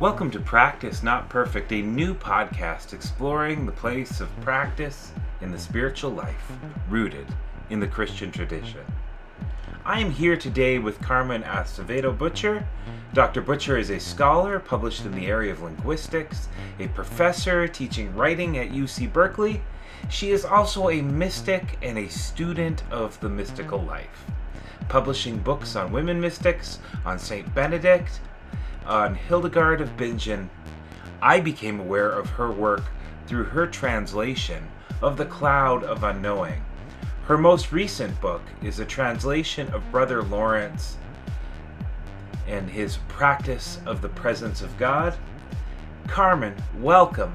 Welcome to Practice Not Perfect, a new podcast exploring the place of practice in the spiritual life, rooted in the Christian tradition. I am here today with Carmen Acevedo Butcher. Dr. Butcher is a scholar published in the area of linguistics, a professor teaching writing at UC Berkeley. She is also a mystic and a student of the mystical life, publishing books on women mystics, on St. Benedict, on Hildegard of Bingen. I became aware of her work through her translation of The Cloud of Unknowing. Her most recent book is a translation of Brother Lawrence and his practice of the presence of God. Carmen, welcome.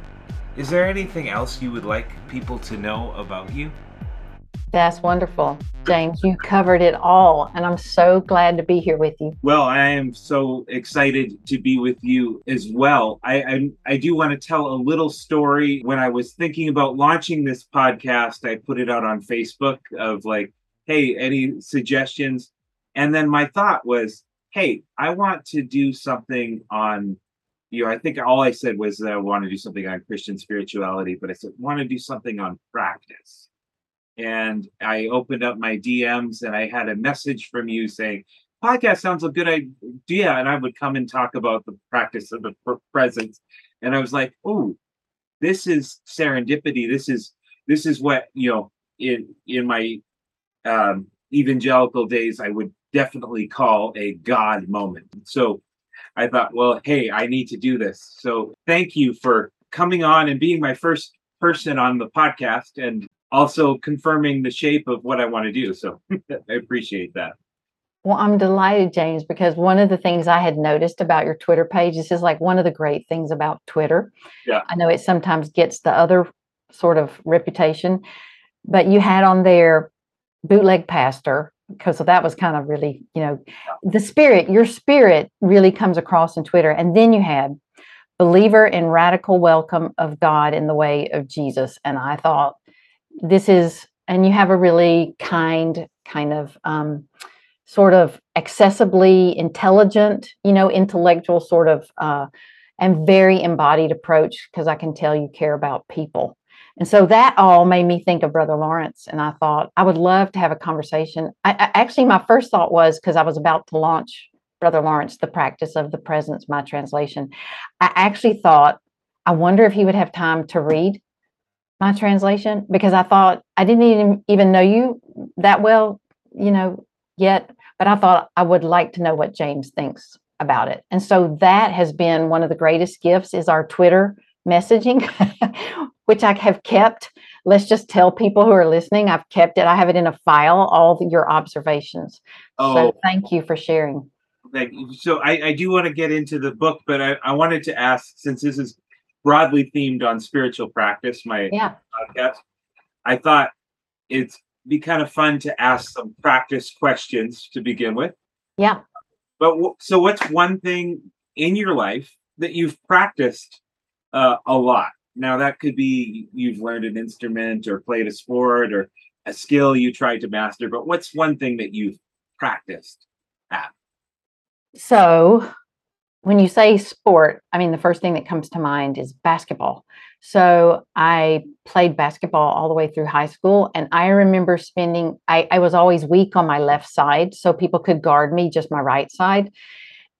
Is there anything else you would like people to know about you? That's wonderful. James, you covered it all, and I'm so glad to be here with you. Well, I am so excited to be with you as well. I, I, I do want to tell a little story. When I was thinking about launching this podcast, I put it out on Facebook of like, hey, any suggestions? And then my thought was, hey, I want to do something on you know, I think all I said was that I want to do something on Christian spirituality, but I said want to do something on practice and I opened up my DMs and I had a message from you saying, podcast sounds a good idea. And I would come and talk about the practice of the presence. And I was like, oh, this is serendipity. This is this is what, you know, in in my um evangelical days I would definitely call a God moment. So I thought, well, hey, I need to do this. So thank you for coming on and being my first person on the podcast and also confirming the shape of what I want to do. So I appreciate that. Well, I'm delighted, James, because one of the things I had noticed about your Twitter page, this is like one of the great things about Twitter. Yeah. I know it sometimes gets the other sort of reputation, but you had on there bootleg pastor because so that was kind of really, you know, the spirit, your spirit really comes across in Twitter. And then you had believer in radical welcome of God in the way of Jesus. And I thought, this is, and you have a really kind, kind of um, sort of accessibly intelligent, you know, intellectual sort of, uh, and very embodied approach because I can tell you care about people. And so that all made me think of Brother Lawrence. And I thought I would love to have a conversation. I, I actually, my first thought was because I was about to launch Brother Lawrence, The Practice of the Presence, my translation. I actually thought, I wonder if he would have time to read my translation because I thought I didn't even, even know you that well, you know, yet, but I thought I would like to know what James thinks about it. And so that has been one of the greatest gifts is our Twitter messaging, which I have kept. Let's just tell people who are listening, I've kept it. I have it in a file, all the, your observations. Oh, so thank you for sharing. Thank you. So I, I do want to get into the book, but I, I wanted to ask, since this is broadly themed on spiritual practice, my yeah. podcast. I thought it'd be kind of fun to ask some practice questions to begin with. Yeah. But w- so, what's one thing in your life that you've practiced uh, a lot? Now, that could be you've learned an instrument or played a sport or a skill you tried to master, but what's one thing that you've practiced at? So, when you say sport, I mean, the first thing that comes to mind is basketball. So I played basketball all the way through high school. And I remember spending, I, I was always weak on my left side. So people could guard me just my right side.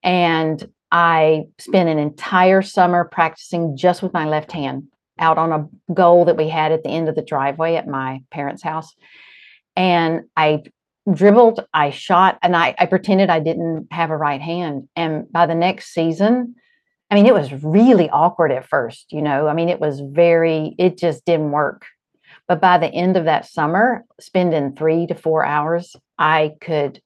And I spent an entire summer practicing just with my left hand out on a goal that we had at the end of the driveway at my parents' house. And I dribbled, I shot, and I, I pretended I didn't have a right hand. And by the next season, I mean, it was really awkward at first, you know. I mean, it was very, it just didn't work. But by the end of that summer, spending three to four hours, I could,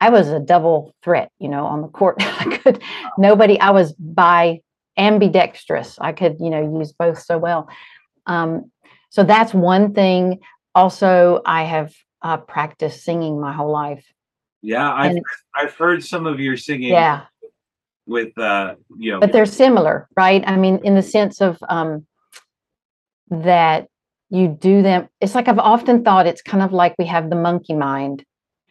I was a double threat, you know, on the court. I could, nobody, I was by ambidextrous. I could, you know, use both so well. Um, so that's one thing. Also, I have uh, practiced singing my whole life. Yeah, I've and, I've heard some of your singing. Yeah. With uh, you know, but they're similar, right? I mean, in the sense of um, that you do them. It's like I've often thought it's kind of like we have the monkey mind,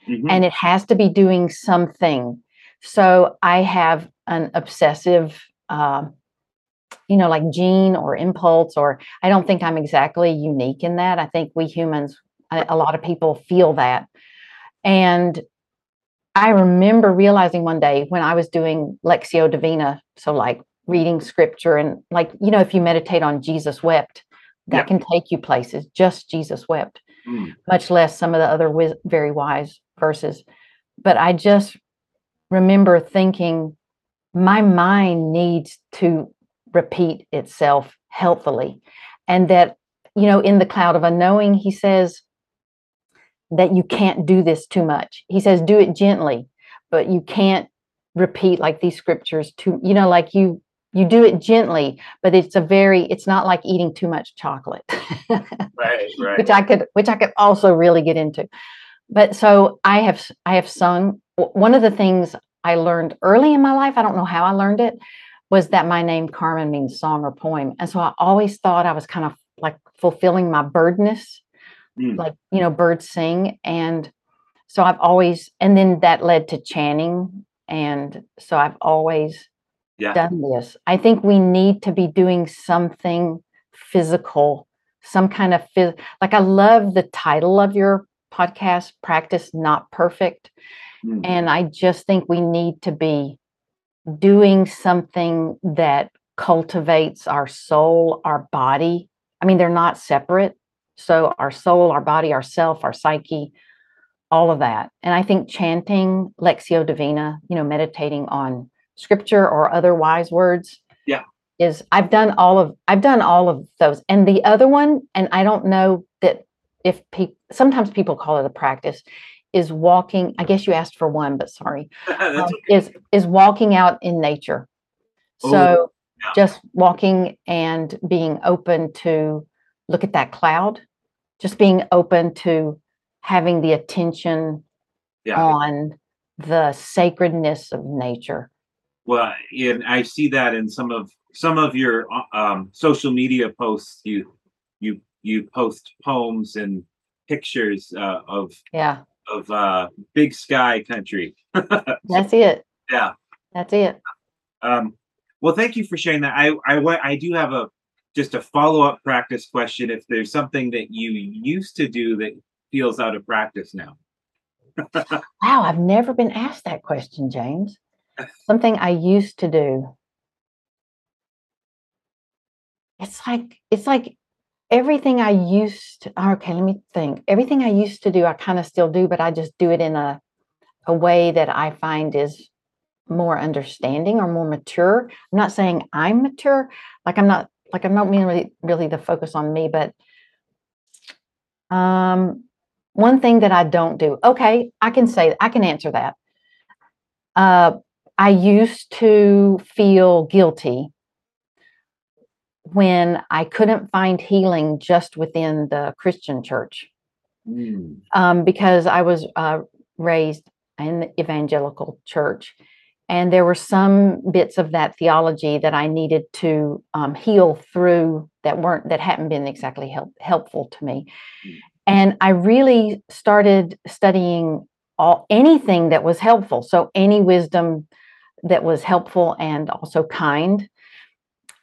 mm-hmm. and it has to be doing something. So I have an obsessive um, you know, like gene or impulse, or I don't think I'm exactly unique in that. I think we humans, a, a lot of people feel that. And I remember realizing one day when I was doing Lectio Divina, so like reading scripture and like, you know, if you meditate on Jesus wept, that can take you places, just Jesus wept, mm. much less some of the other wis- very wise verses. But I just remember thinking, my mind needs to repeat itself healthily. And that, you know, in the cloud of unknowing, he says that you can't do this too much. He says, do it gently, but you can't repeat like these scriptures too, you know, like you you do it gently but it's a very it's not like eating too much chocolate right right which i could which i could also really get into but so i have i have sung one of the things i learned early in my life i don't know how i learned it was that my name Carmen means song or poem. And so I always thought I was kind of like fulfilling my birdness, mm. like, you know, birds sing. And so I've always, and then that led to chanting. And so I've always yeah. done this. I think we need to be doing something physical, some kind of phys- like I love the title of your podcast, Practice Not Perfect. Mm. And I just think we need to be doing something that cultivates our soul, our body. I mean, they're not separate. So, our soul, our body, our self, our psyche, all of that. And I think chanting Lectio Divina, you know, meditating on scripture or other wise words. Yeah. Is I've done all of I've done all of those. And the other one, and I don't know that if people sometimes people call it a practice, is walking i guess you asked for one but sorry um, okay. is is walking out in nature so oh, yeah. just walking and being open to look at that cloud just being open to having the attention yeah. on the sacredness of nature well and i see that in some of some of your uh, um, social media posts you you you post poems and pictures uh, of yeah of uh, big sky country. That's it. Yeah. That's it. Um, well, thank you for sharing that. I, I, I do have a just a follow up practice question. If there's something that you used to do that feels out of practice now. wow, I've never been asked that question, James. Something I used to do. It's like it's like everything I used to, okay, let me think. Everything I used to do, I kind of still do, but I just do it in a a way that I find is more understanding or more mature. I'm not saying I'm mature, like I'm not like I'm not meaning really really the focus on me, but um one thing that I don't do. Okay, I can say I can answer that. Uh I used to feel guilty when I couldn't find healing just within the Christian church. Mm. Um, because I was uh, raised in the evangelical church. And there were some bits of that theology that I needed to um, heal through that weren't that hadn't been exactly help, helpful to me. Mm. And I really started studying all anything that was helpful. So any wisdom that was helpful and also kind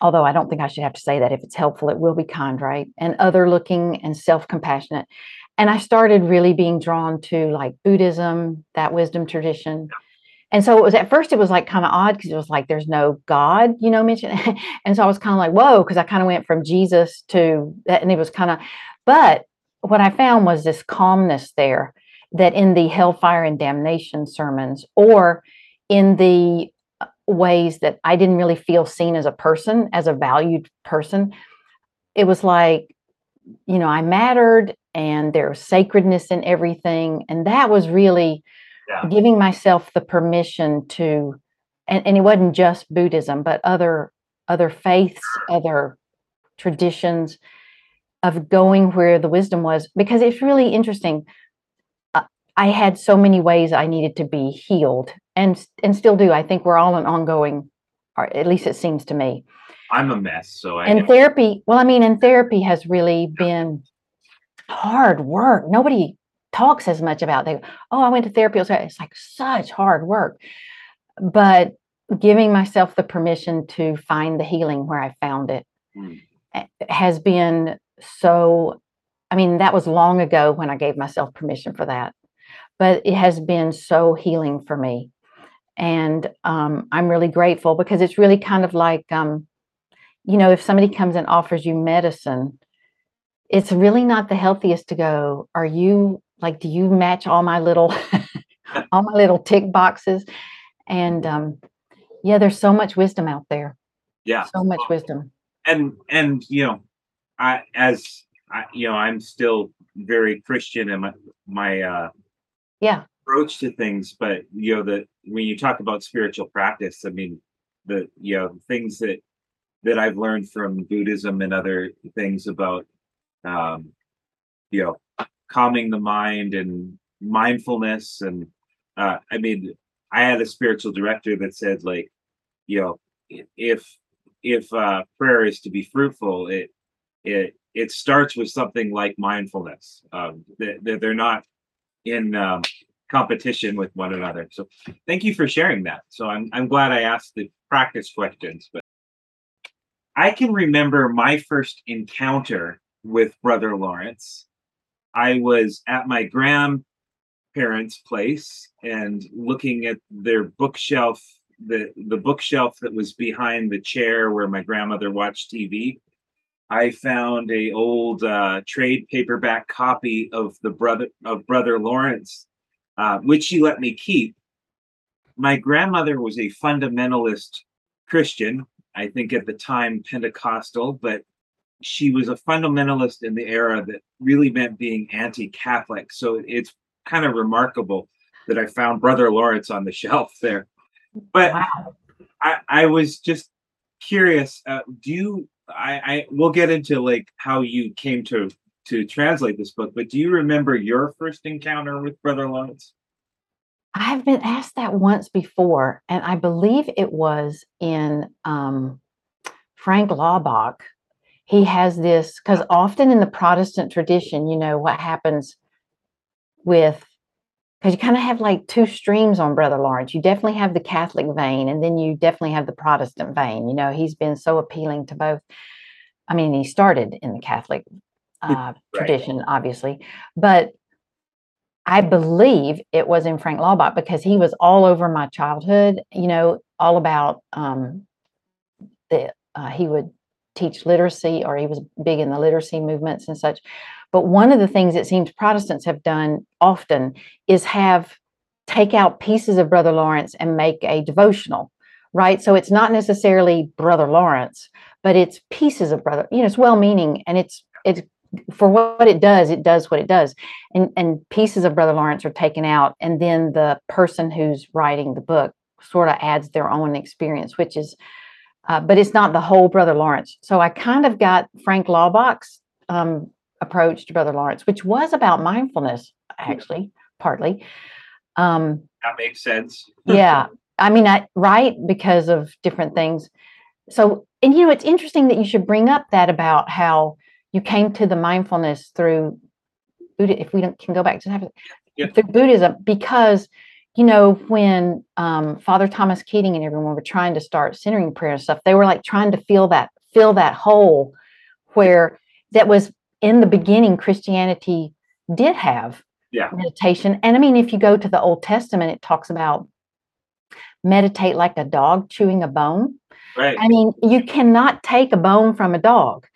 although I don't think I should have to say that if it's helpful, it will be kind, right? And other looking and self compassionate. And I started really being drawn to like Buddhism, that wisdom tradition. And so it was at first, it was like kind of odd because it was like there's no God, you know, mentioned. and so I was kind of like, whoa, because I kind of went from Jesus to that. And it was kind of, but what I found was this calmness there that in the hellfire and damnation sermons or in the uh, ways that I didn't really feel seen as a person, as a valued person. It was like, you know, I mattered and there was sacredness in everything. And that was really yeah. giving myself the permission to, and, and it wasn't just Buddhism, but other other faiths, other traditions of going where the wisdom was, because it's really interesting. I had so many ways I needed to be healed and and still do. I think we're all an ongoing, or at least it seems to me. I'm a mess, so I. And know. therapy, well, I mean, and therapy has really been hard work. Nobody talks as much about they. Oh, I went to therapy. It's like such hard work, but giving myself the permission to find the healing where I found it Mm. eh, has been so. I mean, that was long ago when I gave myself permission for that, but it has been so healing for me. And um, I'm really grateful because it's really kind of like, um, you know, if somebody comes and offers you medicine, it's really not the healthiest to go, are you like, do you match all my little, all my little tick boxes? And um, yeah, there's so much wisdom out there, Yeah. so much wisdom. and and you know i as I, you know i'm still very christian in my my uh Yeah, approach to things but you know that when you talk about spiritual practice i mean the you know things that that i've learned from buddhism and other things about um you know calming the mind and mindfulness and uh i mean i had a spiritual director that said like you know if if uh prayer is to be fruitful it it it starts with something like mindfulness um that they're not in um competition with one another. So thank you for sharing that. So i'm i'm glad i asked the practice questions but i can remember my first encounter with brother lawrence i was at my grandparents place and looking at their bookshelf the the bookshelf that was behind the chair where my grandmother watched tv i found a old uh, trade paperback copy of the brother of brother lawrence uh, which she let me keep. My grandmother was a fundamentalist christian i think at the time pentecostal but she was a fundamentalist in the era that really meant being anti-catholic so it's kind of remarkable that i found brother lawrence on the shelf there but wow. I, I was just curious. Uh, do you? I, I we'll get into like how you came to to translate this book, but do you remember your first encounter with Brother Lawrence? I've been asked that once before, and I believe it was in um, Frank Laubach. He has this because often in the Protestant tradition, you know, what happens with because you kind of have like two streams on Brother Lawrence. You definitely have the Catholic vein, and then you definitely have the Protestant vein. You know, he's been so appealing to both. I mean, he started in the Catholic uh, tradition, obviously, but I believe it was in Frank Laubach because he was all over my childhood. You know, all about um, the uh, he would teach literacy, or he was big in the literacy movements and such. But one of the things it seems Protestants have done often is have take out pieces of Brother Lawrence and make a devotional, right? So it's not necessarily Brother Lawrence, but it's pieces of Brother. You know, it's well-meaning and it's it's for what it does. It does what it does, and and pieces of Brother Lawrence are taken out, and then the person who's writing the book sort of adds their own experience, which is. Uh, but it's not the whole Brother Lawrence. So I kind of got Frank Laubach's um, approach to Brother Lawrence, which was about mindfulness, actually, partly. Um, That makes sense. yeah, I mean, I, right, because of different things. So, and you know, it's interesting that you should bring up that about how you came to the mindfulness through Buddha. If we don't, can go back to that, Yeah. through Buddhism, because you know, when um, Father Thomas Keating and everyone were trying to start centering prayer and stuff, they were like trying to fill that fill that hole where that was in the beginning. Christianity did have Yeah. meditation, and I mean, if you go to the Old Testament, it talks about meditate like a dog chewing a bone. Right. I mean, you cannot take a bone from a dog.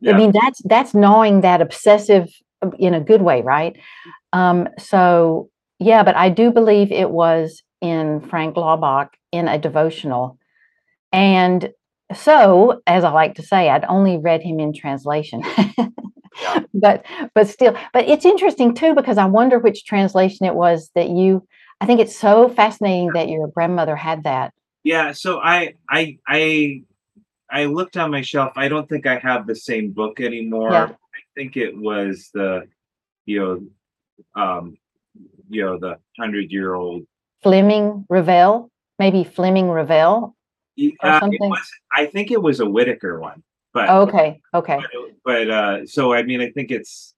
Yeah. I mean, that's that's gnawing that obsessive uh, in a good way, right? Um, so yeah, but I do believe it was in Frank Laubach in a devotional. And so, as I like to say, I'd only read him in translation. But but still, but it's interesting too because I wonder which translation it was that you I think it's so fascinating that your grandmother had that. Yeah. So I I I I looked on my shelf. I don't think I have the same book anymore. Yeah. I think it was the you know um you know the hundred year old Fleming Revell, maybe Fleming Revell. Or uh, was, I think it was a Whitaker one, but Okay, okay. but uh so i mean i think it's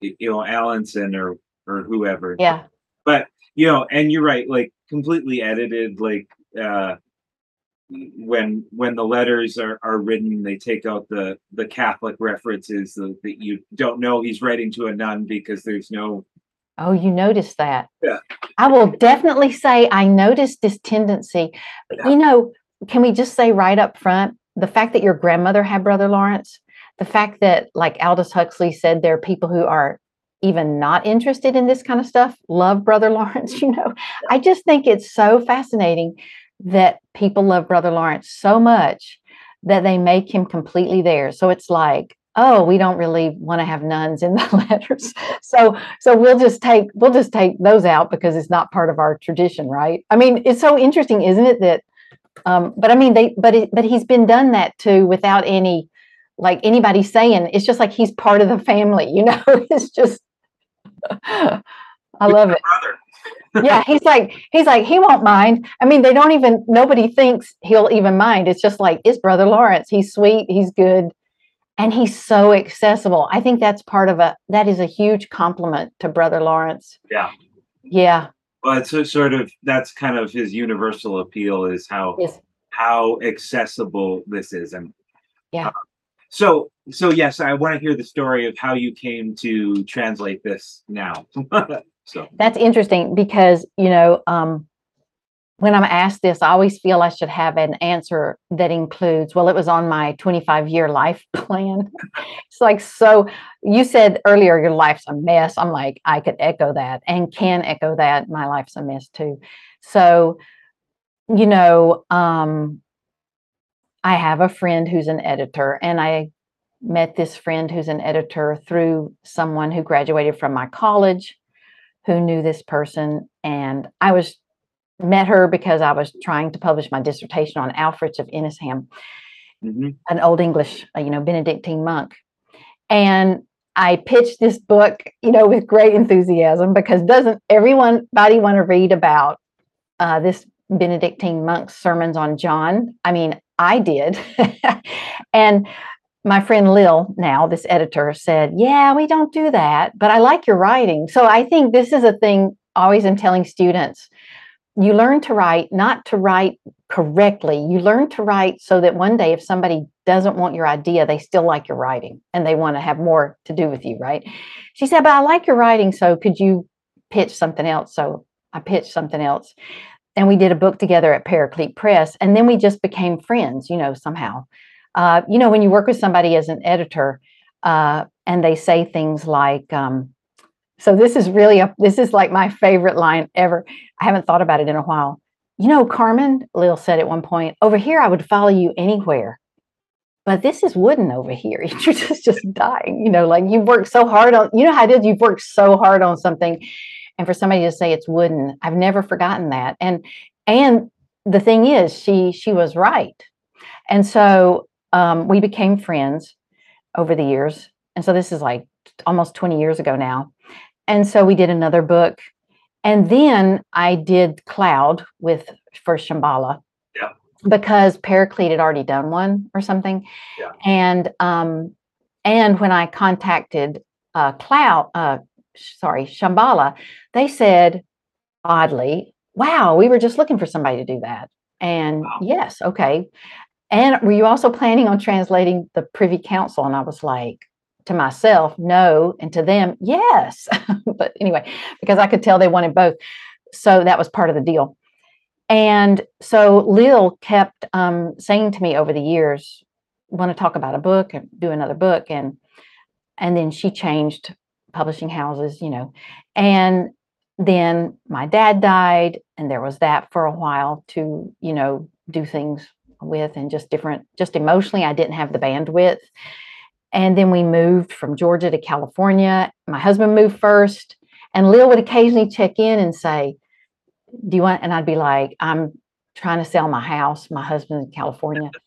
you know allenson or or whoever Yeah, but you know and you're right like completely edited like uh, when when the letters are, are written, they take out the the Catholic references that you don't know he's writing to a nun because there's no. Oh, you noticed that? Yeah. I will definitely say I noticed this tendency. Yeah. You know, can we just say right up front the fact that your grandmother had Brother Lawrence, the fact that, like Aldous Huxley said, there are people who are even not interested in this kind of stuff love Brother Lawrence. You know, I just think it's so fascinating that people love Brother Lawrence so much that they make him completely theirs. So it's like, oh, we don't really want to have nuns in the letters. So so we'll just take we'll just take those out because it's not part of our tradition, right? I mean, it's so interesting, isn't it, that um, but I mean they but it, but he's been done that too without any like anybody saying it's just like he's part of the family, you know. it's just I love it yeah he's like he's like he won't mind i mean they don't even nobody thinks he'll even mind it's just like it's brother lawrence he's sweet he's good and he's so accessible i think that's part of a that is a huge compliment to brother lawrence Yeah. yeah Well, it's a sort of that's kind of his universal appeal is how yes how accessible this is, and Yeah. uh, so so yes, I want to hear the story of how you came to translate this now. so that's interesting because you know um when i'm asked this i always feel i should have an answer that includes well it was on my 25 year life plan. It's like so you said earlier your life's a mess. I'm like i could echo that and can echo that. My life's a mess too. So you know um i have a friend who's an editor and i met this friend who's an editor through someone who graduated from my college who knew this person and i was met her because i was trying to publish my dissertation on Ælfric of Eynsham, mhm. an old english uh, you know benedictine monk and i pitched this book you know with great enthusiasm because doesn't everyone body want to read about uh, this benedictine monk's sermons on john i mean i did and my friend Lil, now this editor, said, Yeah, we don't do that, but I like your writing. So I think this is a thing always I'm telling students. You learn to write, not to write correctly. You learn to write so that one day, if somebody doesn't want your idea, they still like your writing and they want to have more to do with you, right? She said, But I like your writing. So could you pitch something else? So I pitched something else. And we did a book together at Paraclete Press. And then we just became friends, you know, somehow uh, you know, when you work with somebody as an editor uh, and they say things like, um, so this is really a, this is like my favorite line ever. I haven't thought about it in a while. You know, Carmen, Lil said at one point, over here, I would follow you anywhere. But this is wooden over here. You're just just dying. You know, like you've worked so hard on. You know how it is. You've worked so hard on something, and for somebody to say it's wooden, I've never forgotten that. And and the thing is, she she was right. And so um, we became friends over the years. And so this is like almost 20 years ago now. And so we did another book. And then I did Cloud with for Shambhala. Yeah. Because Paraclete had already done one or something. Yeah. And um, and when I contacted uh, Cloud, uh, sorry, Shambhala, they said oddly, wow, we were just looking for somebody to do that. And Wow. yes, okay. And were you also planning on translating the Privy Counsel? And I was like, to myself, no. And to them, yes. but anyway, because I could tell they wanted both. So that was part of the deal. And so Lil kept um, saying to me over the years, want to talk about a book and do another book. And and then she changed publishing houses, you know. And then my dad died, and there was that for a while to, you know, do things with and just different, just emotionally, I didn't have the bandwidth. And then we moved from Georgia to California. My husband moved first, and Lil would occasionally check in and say, Do you want? And I'd be like, I'm trying to sell my house. My husband's in California.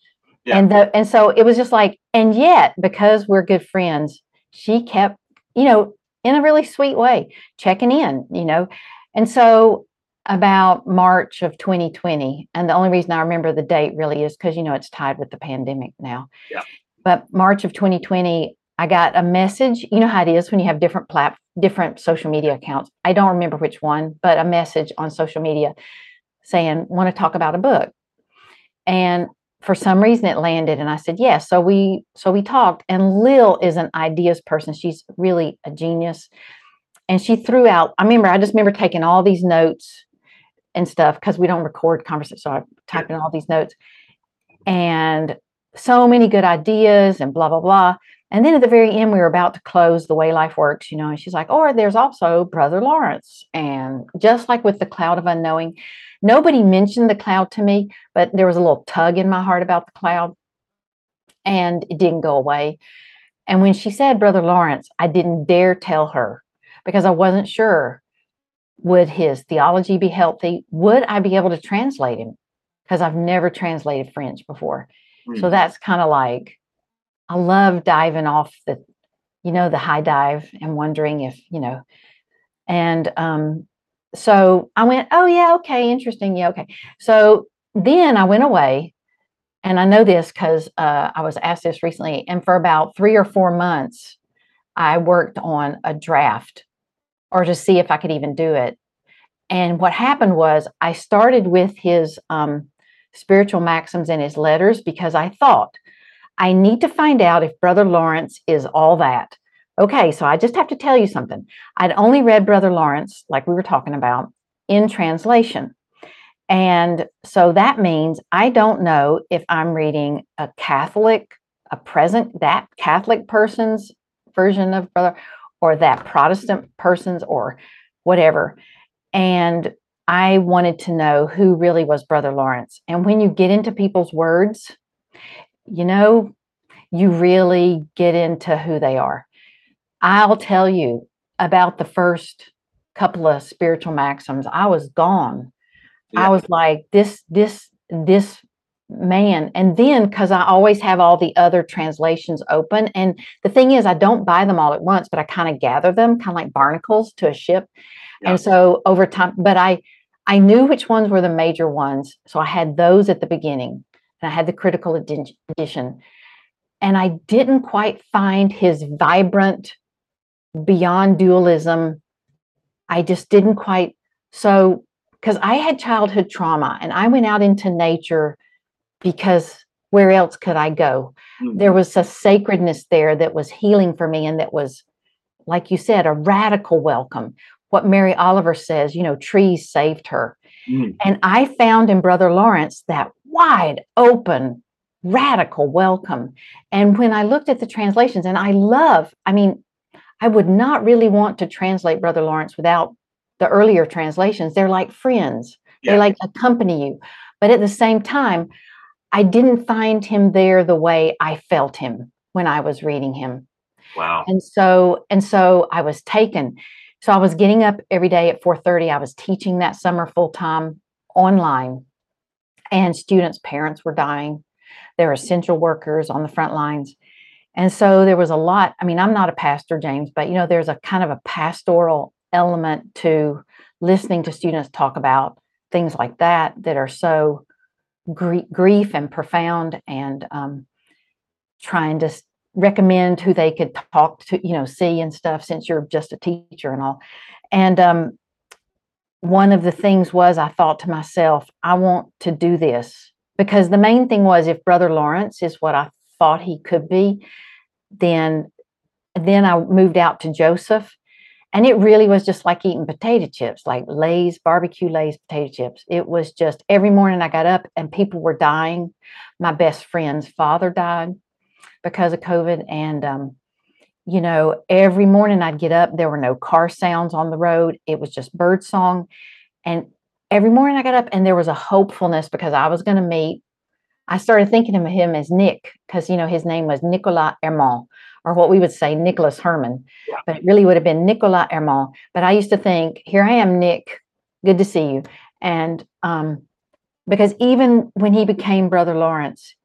Yeah. And the, and so it was just like, and yet, because we're good friends, she kept, you know, in a really sweet way, checking in, you know. And so about March of 2020, and the only reason I remember the date really is because you know it's tied with the pandemic now. Yeah. But March of 2020, I got a message. You know how it is when you have different plat different social media accounts. I don't remember which one, but a message on social media saying, want to talk about a book. And for some reason it landed and I said, yes. So we so we talked and Lil is an ideas person. She's really a genius. And she threw out, I remember, I just remember taking all these notes and stuff because we don't record conversations. So I typed in all these notes and so many good ideas and blah, blah, blah. And then at the very end, we were about to close the way life works, you know, and she's like, or there's also Brother Lawrence. And just like with the cloud of unknowing, nobody mentioned the cloud to me, but there was a little tug in my heart about the cloud and it didn't go away. And when she said Brother Lawrence, I didn't dare tell her because I wasn't sure would his theology be healthy? Would I be able to translate him? Because I've never translated French before. Mm-hmm. So hmm. that's kind of like, I love diving off the, you know, the high dive and wondering if, you know, and um, so I went, oh, yeah, okay, interesting. Yeah, okay. So then I went away. And I know this because uh, I was asked this recently. And for about three or four months, I worked on a draft or to see if I could even do it. And what happened was I started with his um, spiritual maxims in his letters because I thought I need to find out if Brother Lawrence is all that. Okay, so I just have to tell you something. I'd only read Brother Lawrence, like we were talking about, in translation. And so that means I don't know if I'm reading a Catholic, a present, that Catholic person's version of Brother, or that Protestant person's, or whatever. And I wanted to know who really was Brother Lawrence. And when you get into people's words, you know, you really get into who they are. I'll tell you about the first couple of spiritual maxims. I was gone. Yeah. I was like, this, this, this man. And then because I always have all the other translations open. And the thing is, I don't buy them all at once, but I kind of gather them, kind of like barnacles to a ship. Yeah. And so over time, but I I knew which ones were the major ones. So I had those at the beginning. And I had the critical edition. And I didn't quite find his vibrant, beyond dualism. I just didn't quite. So, because I had childhood trauma and I went out into nature because where else could I go? Mm-hmm. There was a sacredness there that was healing for me and that was, like you said, a radical welcome what Mary Oliver says, you know, trees saved her. Mm. And I found in Brother Lawrence that wide open, radical welcome. And when I looked at the translations, and I love, I mean, I would not really want to translate Brother Lawrence without the earlier translations. They're like friends, yeah. they like accompany you. But at the same time, I didn't find him there the way I felt him when I was reading him. Wow. And so, and so I was taken. So I was getting up every day at 4:30. I was teaching that summer full time online, and students' parents were dying. There were essential workers on the front lines. And so there was a lot. I mean, I'm not a pastor, James, but you know, there's a kind of a pastoral element to listening to students talk about things like that that are so gr- grief and profound and um, trying to recommend who they could talk to, you know, see and stuff since you're just a teacher and all. And um, one of the things was I thought to myself, I want to do this because the main thing was if Brother Lawrence is what I thought he could be, then then I moved out to Joseph. And it really was just like eating potato chips, like Lay's, barbecue Lay's potato chips. It was just every morning I got up and people were dying. My best friend's father died because of COVID. And, um, you know, every morning I'd get up, there were no car sounds on the road, it was just bird song. And every morning I got up and there was a hopefulness because I was going to meet. I started thinking of him as Nick because, you know, his name was Nicolas Herman, or what we would say Nicholas Herman, yeah. but it really would have been Nicolas Herman. But I used to think, here I am, Nick, good to see you. And um, because even when he became Brother Lawrence,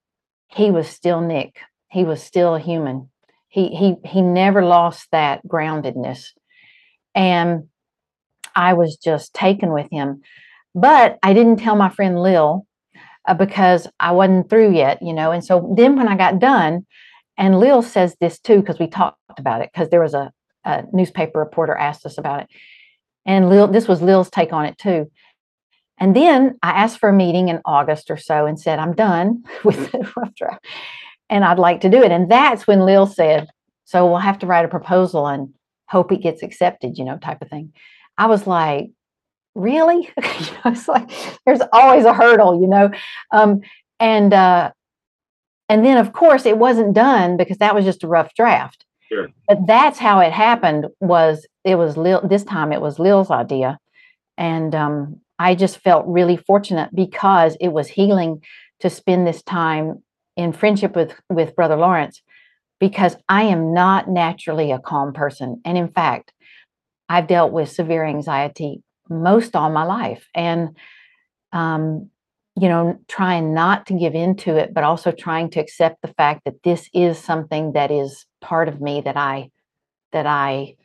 he was still Nick he was still a human. He he he never lost that groundedness. And I was just taken with him. But I didn't tell my friend Lil uh, because I wasn't through yet, you know. And so then when I got done, and Lil says this too, because we talked about it, because there was a, a newspaper reporter asked us about it. And Lil, this was Lil's take on it too. And then I asked for a meeting in August or so and said, I'm done with the rough draft and I'd like to do it. And that's when Lil said, So we'll have to write a proposal and hope it gets accepted, you know, type of thing. I was like, Really? you know, it's like there's always a hurdle, you know. Um, and uh, and then of course it wasn't done because that was just a rough draft. Sure. But that's how it happened. Was it was Lil, this time it was Lil's idea, and um, I just felt really fortunate because it was healing to spend this time in friendship with with Brother Lawrence because I am not naturally a calm person, and in fact, I've dealt with severe anxiety most all my life, and um, you know, trying not to give into it, but also trying to accept the fact that this is something that is part of me that I that I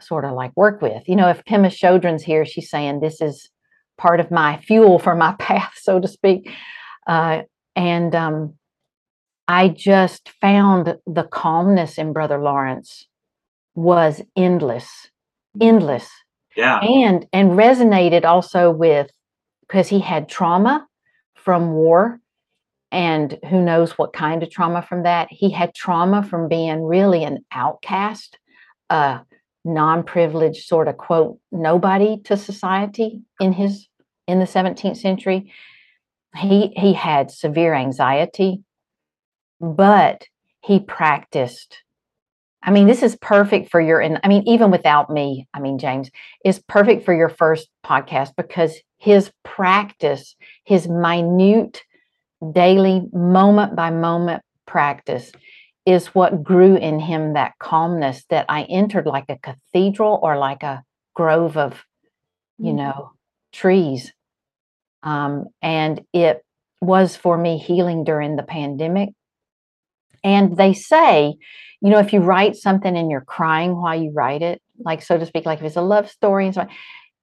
sort of like work with. You know, if Pema Chodron's here, she's saying this is part of my fuel for my path, so to speak. Uh, and um, I just found the calmness in Brother Lawrence was endless, mm. endless. Yeah. And and resonated also with because he had trauma from war and who knows what kind of trauma from that. He had trauma from being really an outcast, a non-privileged sort of quote nobody to society in his in the 17th century. He he had severe anxiety, but he practiced I mean, this is perfect for your, and I mean, even without me, I mean, James is perfect for your first podcast because his practice, his minute daily moment by moment practice is what grew in him that calmness that I entered like a cathedral or like a grove of, you mm-hmm. know, trees. Um, and it was for me healing during the pandemic. And they say you know, if you write something and you're crying while you write it, like so to speak, like if it's a love story and so on,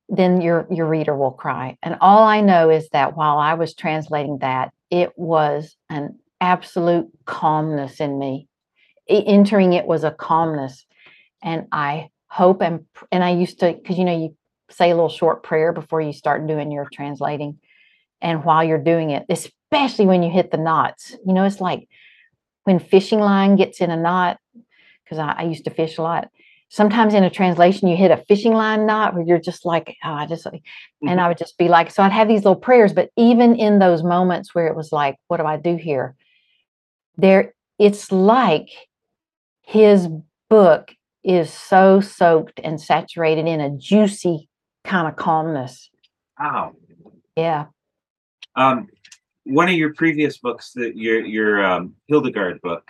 then your your reader will cry. And all I know is that while I was translating that, it was an absolute calmness in me. Entering it was a calmness, and I hope and and I used to because you know you say a little short prayer before you start doing your translating, and while you're doing it, especially when you hit the knots, you know, it's like when fishing line gets in a knot because I, I, used to fish a lot. Sometimes in a translation, you hit a fishing line knot where you're just like, oh, I just, mm-hmm. and I would just be like, so I'd have these little prayers, but even in those moments where it was like, what do I do here? There, it's like his book is so soaked and saturated in a juicy kind of calmness. Wow. Yeah. Um, one of your previous books, that your your um, Hildegard book,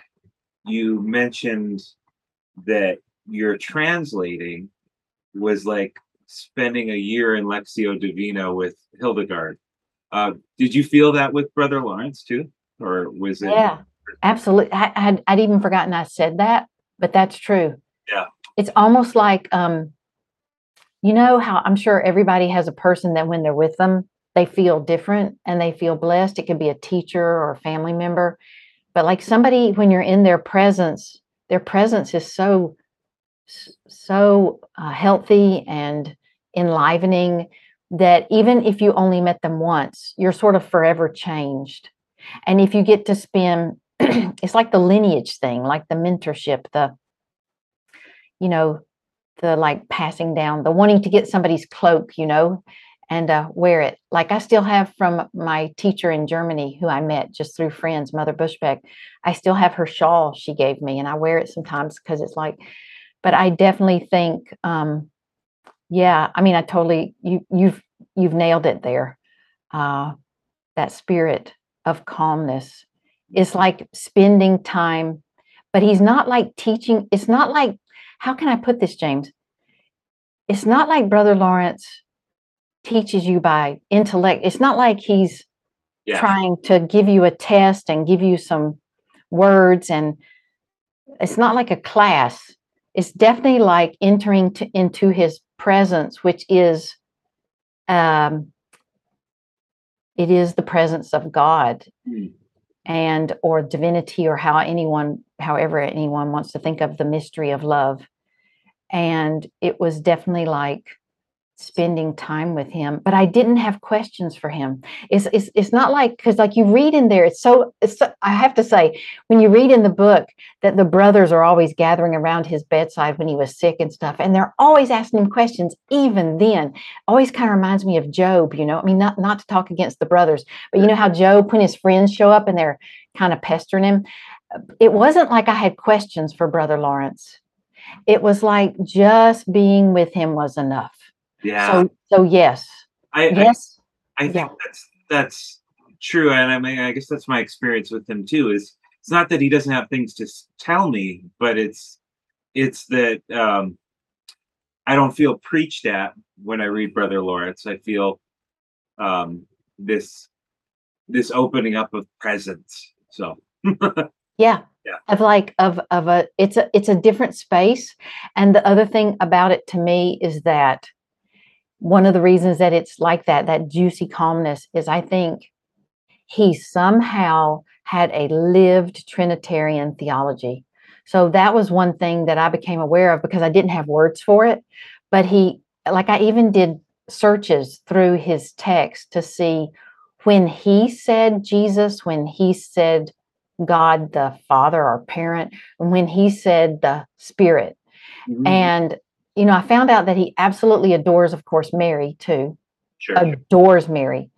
you mentioned that your translating was like spending a year in Lectio Divina with Hildegard. Uh, did you feel that with Brother Lawrence too, or was it? Yeah, absolutely. I, I'd, I'd even forgotten I said that, but that's true. Yeah, it's almost like um, you know how I'm sure everybody has a person that when they're with them, they feel different and they feel blessed. It could be a teacher or a family member, but like somebody when you're in their presence their presence is so so uh, healthy and enlivening that even if you only met them once you're sort of forever changed. And if you get to spend it's like the lineage thing like the mentorship the you know the like passing down the wanting to get somebody's cloak you know and uh, wear it. Like I still have from my teacher in Germany who I met just through friends, Mother Bushbeck. I still have her shawl she gave me, and I wear it sometimes because it's like. But I definitely think, um, yeah. I mean, I totally you you've you've nailed it there. Uh, that spirit of calmness is like spending time, but he's not like teaching. It's not like how can I put this, James? It's not like Brother Lawrence teaches you by intellect. It's not like he's yeah. trying to give you a test and give you some words and it's not like a class. It's definitely like entering to, into his presence, which is um, it is the presence of God mm. and or divinity or how anyone however anyone wants to think of the mystery of love and it was definitely like spending time with him but i didn't have questions for him. It's it's, it's not like because like you read in there it's so it's so, i have to say when you read in the book that the brothers are always gathering around his bedside when he was sick and stuff and they're always asking him questions even then always kind of reminds me of job you know? I mean not not to talk against the brothers but you know how job when his friends show up and they're kind of pestering him? It wasn't like i had questions for brother lawrence. It was like just being with him was enough Yeah. so, so yes, I, I yes, I think Yeah. that's that's true, and I mean, I guess that's my experience with him too. Is it's not that he doesn't have things to tell me, but it's it's that um, I don't feel preached at when I read Brother Lawrence. I feel um, this this opening up of presence. So yeah, Yeah. of like of of a it's a it's a different space, and the other thing about it to me is that one of the reasons that it's like that that juicy calmness is I think he somehow had a lived Trinitarian theology. So that was one thing that I became aware of because I didn't have words for it. But he, like, I even did searches through his text to see when he said Jesus, when he said God the Father or parent, and when he said the Spirit. Mhm. And, you know, I found out that he absolutely adores, of course, Mary too sure, adores Mary,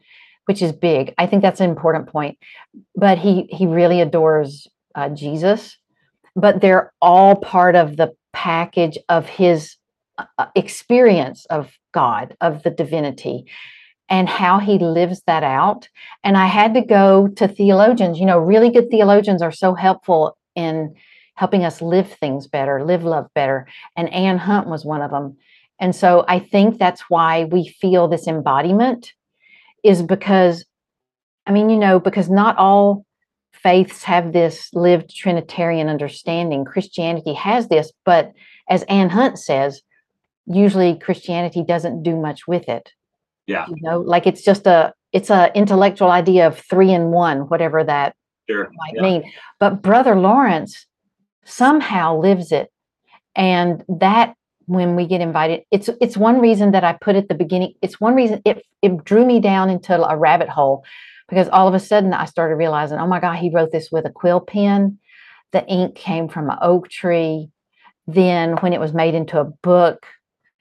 which is big. I think that's an important point. But he he really adores uh, Jesus. But they're all part of the package of his uh, uh, experience of God, of the divinity, and how he lives that out. And I had to go to theologians. You know, really good theologians are so helpful in helping us live things better, live love better. And Anne Hunt was one of them. And so I think that's why we feel this embodiment is because, I mean, you know, because not all faiths have this lived Trinitarian understanding. Christianity has this, but as Anne Hunt says, usually Christianity doesn't do much with it. yeah, You know, like it's just a it's a intellectual idea of three in one, whatever that sure, might yeah. mean. But Brother Lawrence somehow lives it. And that when we get invited, it's it's one reason that I put at the beginning, it's one reason it it drew me down into a rabbit hole because all of a sudden I started realizing, oh my God, he wrote this with a quill pen. The ink came from an oak tree. Then when it was made into a book,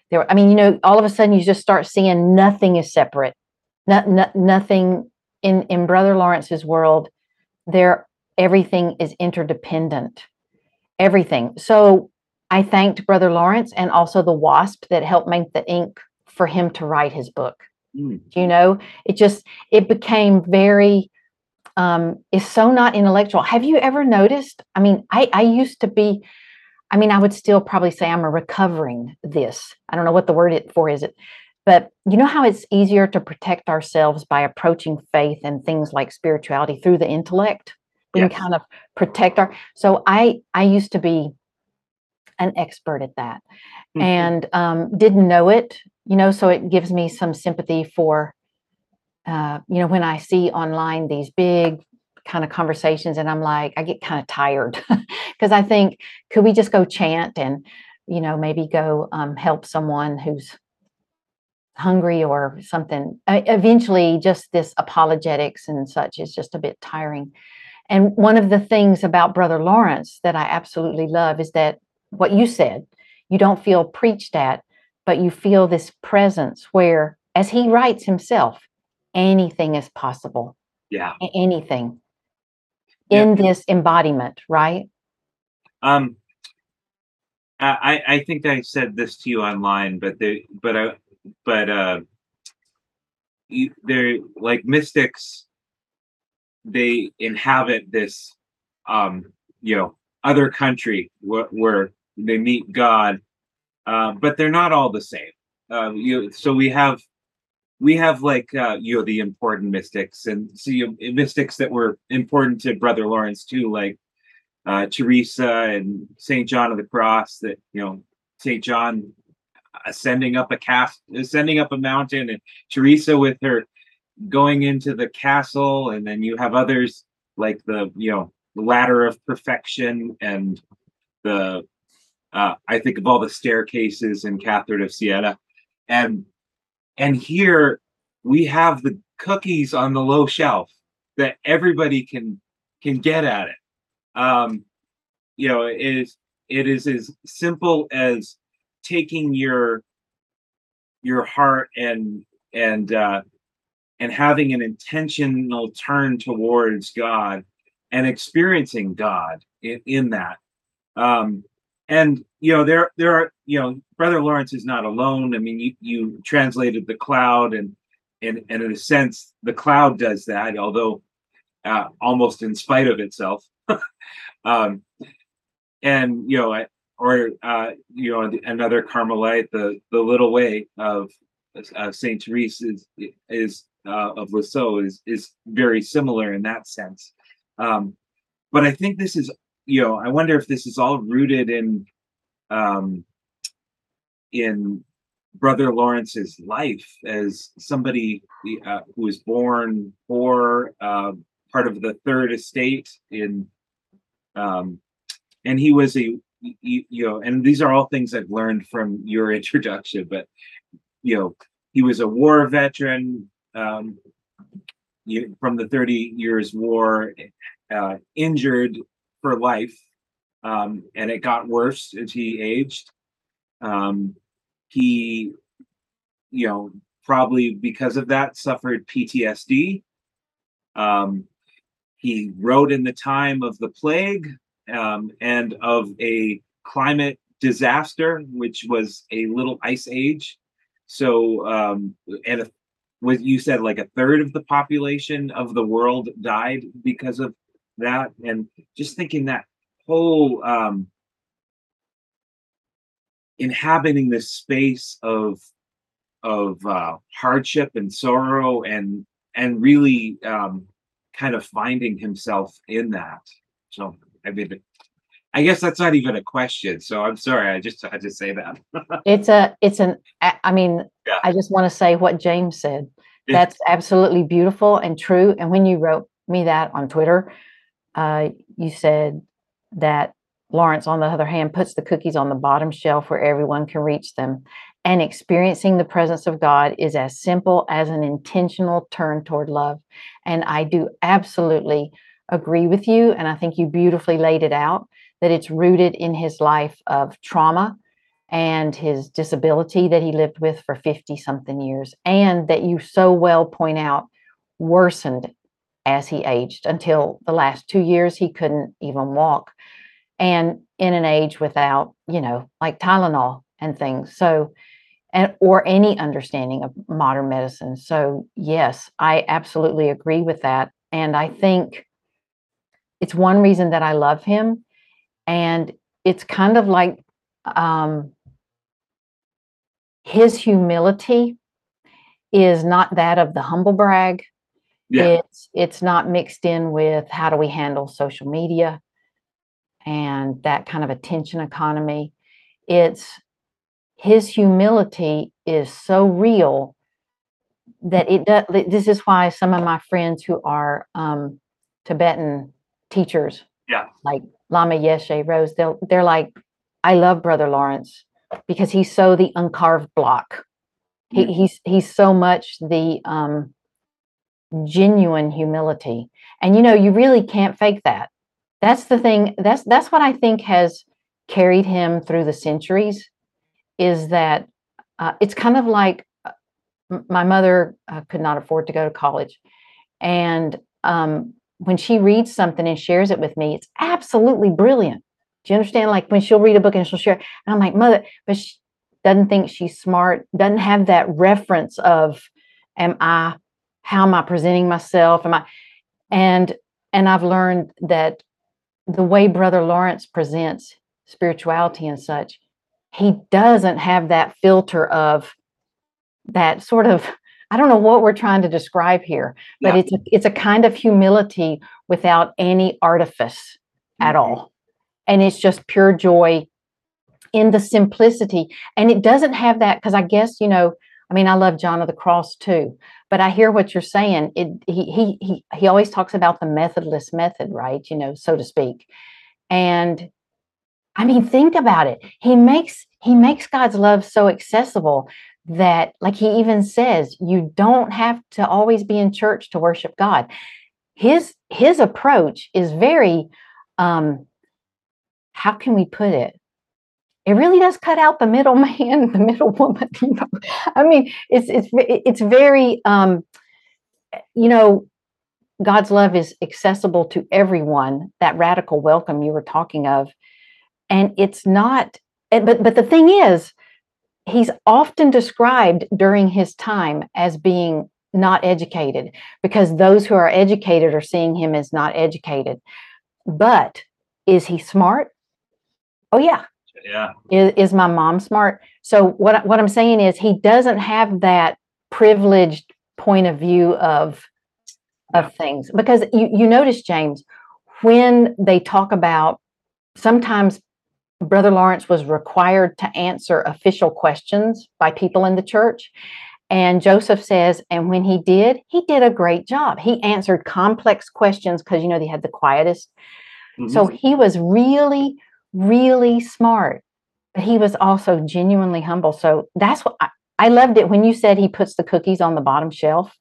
there were, I mean, you know, all of a sudden you just start seeing nothing is separate. Not, not, nothing in in Brother Lawrence's world, there everything is interdependent. Everything. So I thanked Brother Lawrence and also the WASP that helped make the ink for him to write his book. Mm, You know, it just it became very um it's so not intellectual. Have you ever noticed? I mean, I I used to be I mean, I would still probably say I'm a recovering this. I don't know what the word it for is it. But you know how it's easier to protect ourselves by approaching faith and things like spirituality through the intellect? We Yes. can kind of protect our so I I used to be an expert at that Mhm. and um, didn't know it, you know, so it gives me some sympathy for uh, you know, when I see online these big kind of conversations and I'm like, I get kind of tired because I think, could we just go chant and, you know, maybe go um, help someone who's hungry or something? Uh, eventually, just this apologetics and such is just a bit tiring. And one of the things about Brother Lawrence that I absolutely love is that what you said, you don't feel preached at, but you feel this presence where, as he writes himself, anything is possible, yeah. anything Yeah. in this embodiment, right? Um, I I I think I said this to you online, but they but I but uh, you, they're like mystics. They inhabit this, um, you know, other country where, where they meet God, uh, but they're not all the same. Um, you so we have we have like uh, you know the important mystics and so you mystics that were important to Brother Lawrence too, like uh, Teresa and Saint John of the Cross. That you know Saint John ascending up a cast, ascending up a mountain, and Teresa with her going into the castle, and then you have others like the you know ladder of perfection and the uh, I think of all the staircases in Catherine of Siena, and and here we have the cookies on the low shelf that everybody can can get at it. Um, you know, it is it is as simple as taking your your heart and and uh, and having an intentional turn towards God and experiencing God in, in that. Um, and you know, there there are you know, Brother Lawrence is not alone. I mean, you you translated the cloud, and and and in a sense, the cloud does that, although uh, almost in spite of itself. um, and you know, or uh, you know, another Carmelite, the the little way of uh, Saint Therese is is uh, of Lisieux is is very similar in that sense. Um, but I think this is, you know, I wonder if this is all rooted in um, in Brother Lawrence's life as somebody uh, who was born poor, uh, part of the Third Estate in, um, and he was a you, you know, and these are all things I've learned from your introduction, but you know, he was a war veteran um, you, from the 30 years war, uh, injured for life, um, and it got worse as he aged. Um, he, you know, probably because of that, suffered PTSD. Um, he wrote in the time of the plague um, and of a climate disaster, which was a little ice age. So, um, and a, what you said, like a third of the population of the world died because of that. And just thinking that whole um, inhabiting this space of of uh, hardship and sorrow and and really um, kind of finding himself in that. So I mean, I guess that's not even a question. So I'm sorry, I just had to say that. it's a, it's an. I mean, yeah. I just want to say what James said. That's absolutely beautiful and true. And when you wrote me that on Twitter, uh, you said that Lawrence, on the other hand, puts the cookies on the bottom shelf where everyone can reach them. And experiencing the presence of God is as simple as an intentional turn toward love. And I do absolutely agree with you. And I think you beautifully laid it out that it's rooted in his life of trauma and his disability that he lived with for 50 something years, and that you so well point out worsened as he aged until the last two years he couldn't even walk and in an age without you know like tylenol and things. So and or any understanding of modern medicine. So yes i absolutely agree with that and i think it's one reason that i love him and it's kind of like um, his humility is not that of the humble brag yeah. it's it's not mixed in with how do we handle social media and that kind of attention economy it's his humility is so real that it does this is why some of my friends who are um, tibetan teachers yeah. Like Lama Yeshe Rose, they'll they're like, I love Brother Lawrence because he's so the uncarved block. He, he's he's so much the um, genuine humility, and you know you really can't fake that. That's the thing. That's that's what I think has carried him through the centuries. Is that uh, it's kind of like uh, my mother uh, could not afford to go to college, and um, when she reads something and shares it with me, it's absolutely brilliant. Do you understand? Like when she'll read a book and she'll share, and I'm like, mother, but she doesn't think she's smart, doesn't have that reference of, am I, how am I presenting myself? Am I, and, and I've learned that the way Brother Lawrence presents spirituality and such, he doesn't have that filter of that sort of I don't know what we're trying to describe here, but yeah. it's a, it's a kind of humility without any artifice mm-hmm. at all. And it's just pure joy in the simplicity. And it doesn't have that because I guess, you know, I mean, I love John of the Cross too, but I hear what you're saying. It he he he he always talks about the methodless method, right? You know, so to speak. And I mean, think about it. He makes he makes God's love so accessible that, like he even says, you don't have to always be in church to worship God. His his approach is very um how can we put it? It really does cut out the middleman, the middle woman. You know? I mean, it's it's it's very um you know, God's love is accessible to everyone, that radical welcome you were talking of. And it's not, but but the thing is, he's often described during his time as being not educated because those who are educated are seeing him as not educated. But is he smart? Oh yeah. Yeah. Is, is my mom smart? So what what I'm saying is he doesn't have that privileged point of view of of things because you you notice James when they talk about sometimes brother Lawrence was required to answer official questions by people in the church and Joseph says and when he did he did a great job he answered complex questions because you know they had the Quietist mm-hmm. so he was really really smart but he was also genuinely humble so that's what I, I loved it when you said he puts the cookies on the bottom shelf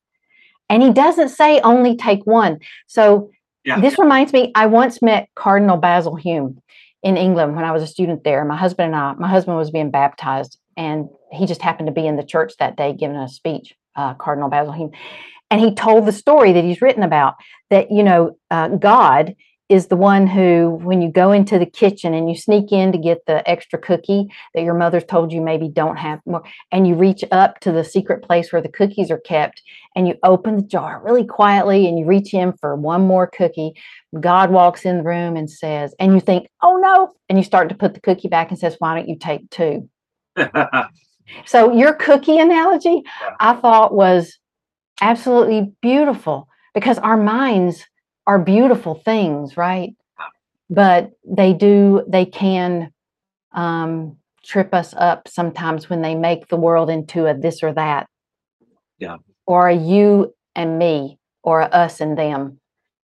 and he doesn't say only take one. So yeah. this reminds me, I once met Cardinal Basil Hume in England when I was a student there. My husband and I, my husband was being baptized, and he just happened to be in the church that day giving a speech, uh, Cardinal Basil. And he told the story that he's written about that, you know, uh, God is the one who, when you go into the kitchen and you sneak in to get the extra cookie that your mother's told you maybe don't have more, and you reach up to the secret place where the cookies are kept and you open the jar really quietly and you reach in for one more cookie, God walks in the room and says, and you think, oh no, and you start to put the cookie back and says, why don't you take two? so your cookie analogy, I thought was absolutely beautiful because our minds are beautiful things, right? But they do, they can um, trip us up sometimes when they make the world into a this or that. Yeah. Or a you and me, or a us and them.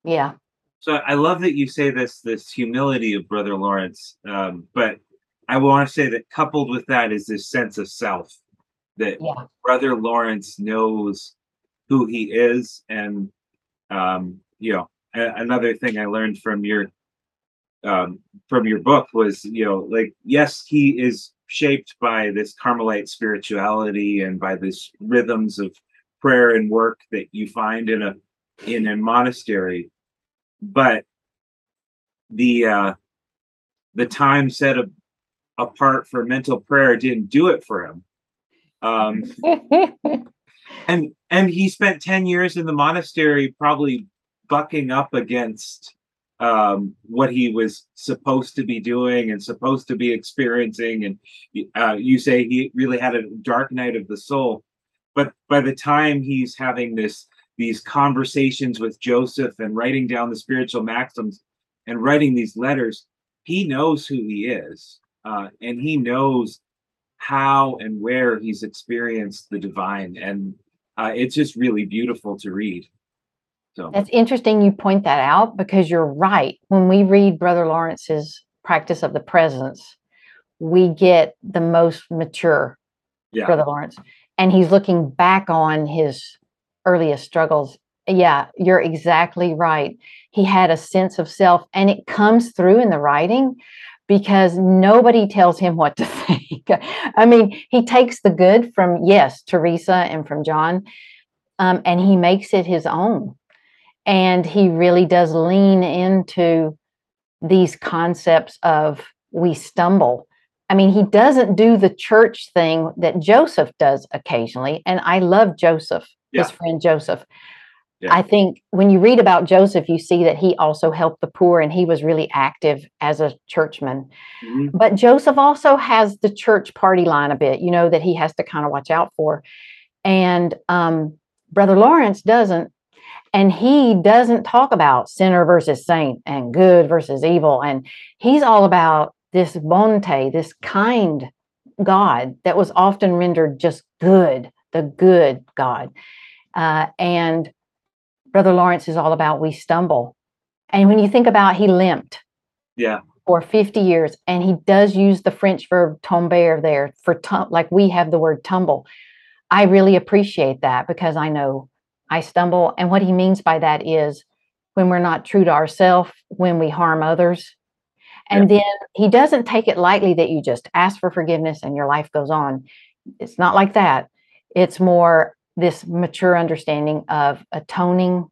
Yeah. So I love that you say this this humility of Brother Lawrence, um, but I want to say that coupled with that is this sense of self that yeah. Brother Lawrence knows who he is, and um, you know another thing I learned from your um, from your book was, you know, like yes, he is shaped by this Carmelite spirituality and by this rhythms of prayer and work that you find in a in a monastery, but the uh, the time set a, apart for mental prayer didn't do it for him. Um, and and he spent 10 years in the monastery probably bucking up against um, what he was supposed to be doing and supposed to be experiencing. And uh, you say he really had a dark night of the soul. But by the time he's having this these conversations with Joseph and writing down the spiritual maxims and writing these letters, he knows who he is, uh, and he knows how and where he's experienced the divine, and uh, it's just really beautiful to read. So that's interesting you point that out because you're right. When we read Brother Lawrence's practice of the presence, we get the most mature yeah. Brother Lawrence. And he's looking back on his earliest struggles. Yeah, you're exactly right. He had a sense of self, and it comes through in the writing because nobody tells him what to think. I mean, he takes the good from, yes, Teresa and from John, um, and he makes it his own and he really does lean into these concepts of we stumble. I mean, he doesn't do the church thing that Joseph does occasionally. And I love Joseph, yeah. his friend Joseph. Yeah. I think when you read about Joseph, you see that he also helped the poor and he was really active as a churchman. Mm-hmm. But Joseph also has the church party line a bit, you know, that he has to kind of watch out for. And um, Brother Lawrence doesn't. And he doesn't talk about sinner versus saint and good versus evil. And he's all about this bonté, this kind God that was often rendered just good, the good God. Uh, and Brother Lawrence is all about we stumble. And when you think about he limped. Yeah. for 50 years. And he does use the French verb tomber there for tum- like we have the word tumble. I really appreciate that because I know I stumble. And what he means by that is when we're not true to ourselves, when we harm others. And yeah. then he doesn't take it lightly that you just ask for forgiveness and your life goes on. It's not like that. It's more this mature understanding of atoning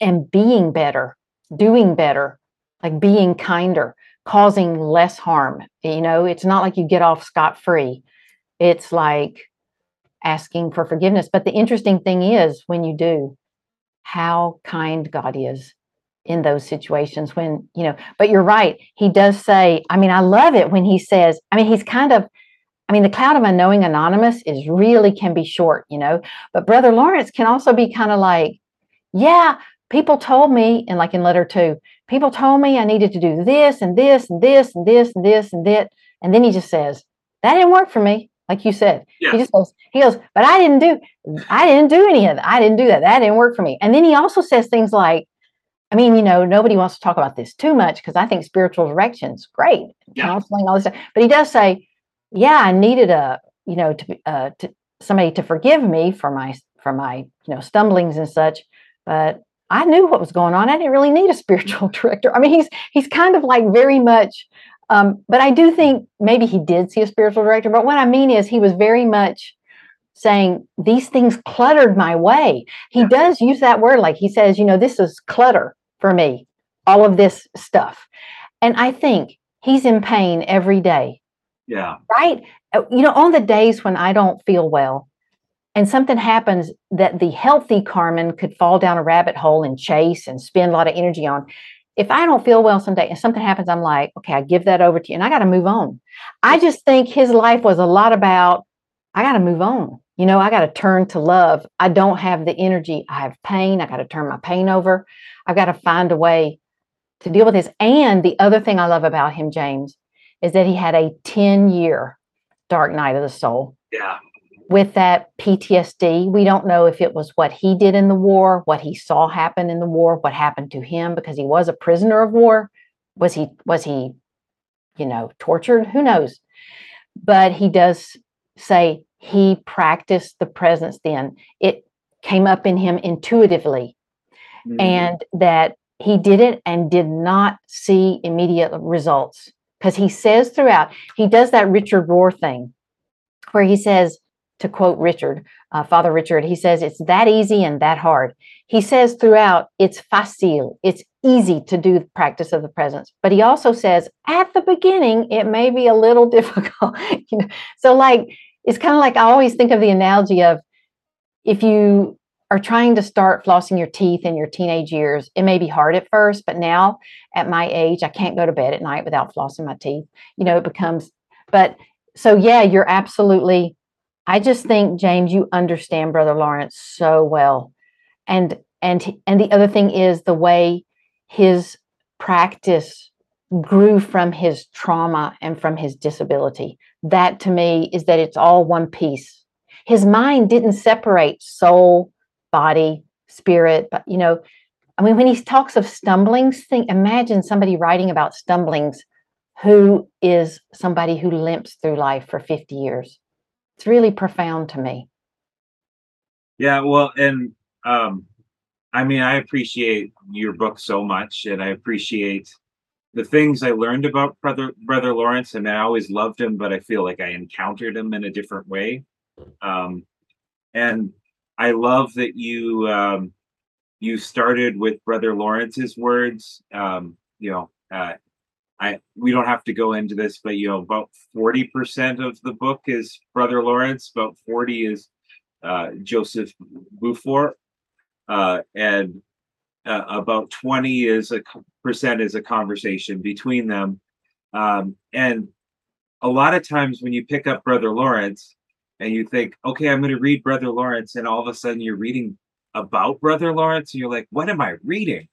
and being better, doing better, like being kinder, causing less harm. You know, it's not like you get off scot free. It's like asking for forgiveness. But the interesting thing is when you do, how kind God is in those situations when, you know, but you're right. He does say, I mean, I love it when he says, I mean, he's kind of, I mean, the cloud of unknowing anonymous is really can be short, you know, but Brother Lawrence can also be kind of like, yeah, people told me, and like in letter two, people told me I needed to do this and this and this and this and this and that. And then he just says, that didn't work for me like you said. Yeah. He just goes, he goes, but I didn't do, I didn't do any of that. I didn't do that. That didn't work for me. And then he also says things like, I mean, you know, nobody wants to talk about this too much because I think spiritual direction's great, yeah. counseling, all this stuff. But he does say, yeah, I needed a, you know, to, uh, to somebody to forgive me for my, for my, you know, stumblings and such. But I knew what was going on. I didn't really need a spiritual director. I mean, he's he's kind of like very much um, but I do think maybe he did see a spiritual director. But what I mean is, he was very much saying these things cluttered my way. He does use that word, like he says, you know, this is clutter for me, all of this stuff. And I think he's in pain every day. Yeah. Right. Uh, you know, on the days when I don't feel well and something happens that the healthy Carmen could fall down a rabbit hole and chase and spend a lot of energy on, if I don't feel well someday and something happens, I'm like, okay, I give that over to you and I got to move on. I just think his life was a lot about, I got to move on. You know, I got to turn to love. I don't have the energy. I have pain. I got to turn my pain over. I've got to find a way to deal with this. And the other thing I love about him, James, is that he had a 10 year dark night of the soul. Yeah with that PTSD. We don't know if it was what he did in the war, what he saw happen in the war, what happened to him because he was a prisoner of war. Was he was he, you know, tortured? Who knows? But he does say he practiced the presence then. It came up in him intuitively. Mm-hmm. And that he did it and did not see immediate results. Because he says throughout, he does that Richard Rohr thing where he says, to quote Richard, uh, Father Richard, he says it's that easy and that hard. He says throughout it's facile, it's easy to do the practice of the presence. But he also says at the beginning it may be a little difficult. you know? So like it's kind of like I always think of the analogy of if you are trying to start flossing your teeth in your teenage years, it may be hard at first, but now at my age, I can't go to bed at night without flossing my teeth. You know, it becomes, but so yeah, you're absolutely I just think James, you understand Brother Lawrence so well, and and and the other thing is the way his practice grew from his trauma and from his disability. That to me is that it's all one piece. His mind didn't separate soul, body, spirit, but you know, I mean, when he talks of stumblings, think imagine somebody writing about stumblings who is somebody who limps through life for 50 years it's really profound to me. Yeah, well, and um, I mean, I appreciate your book so much, and I appreciate the things I learned about brother brother Lawrence, and I always loved him, but I feel like I encountered him in a different way. Um, and I love that you um, you started with brother Lawrence's words. Um, you know, uh, I we don't have to go into this, but you know, about forty percent of the book is Brother Lawrence, about forty is uh, Joseph Beaufort, uh, and uh, about twenty is a percent is a conversation between them. Um, and a lot of times when you pick up Brother Lawrence and you think, okay, I'm going to read Brother Lawrence, and all of a sudden you're reading about Brother Lawrence, and you're like, what am I reading?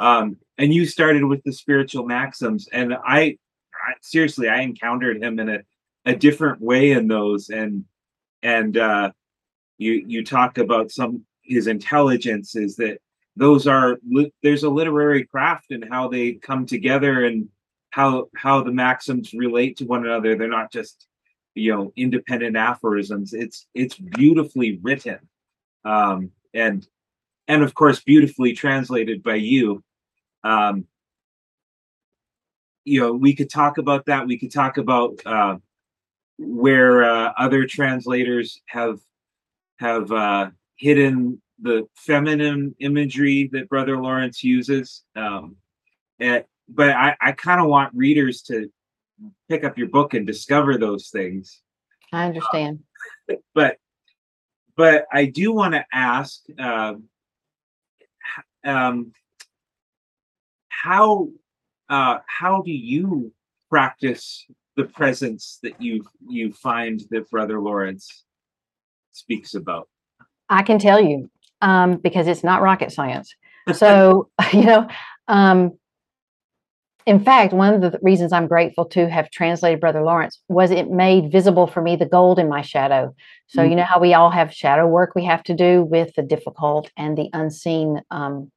Um, and you started with the spiritual maxims, and I, I seriously, I encountered him in a, a different way in those, and and uh, you you talk about some his intelligence is that those are there's a literary craft and how they come together and how how the maxims relate to one another. They're not just you know independent aphorisms. It's it's beautifully written, um, and and of course beautifully translated by you. Um, you know, we could talk about that. We could talk about uh, where uh, other translators have have uh, hidden the feminine imagery that Brother Lawrence uses. Um, and, but I, I kind of want readers to pick up your book and discover those things. I understand. but but I do want to ask um, um, how uh, how do you practice the presence that you you find that Brother Lawrence speaks about? I can tell you um, because it's not rocket science. So you know, um, in fact, one of the reasons I'm grateful to have translated Brother Lawrence was it made visible for me the gold in my shadow. So mm-hmm. you know how we all have shadow work we have to do with the difficult and the unseen um,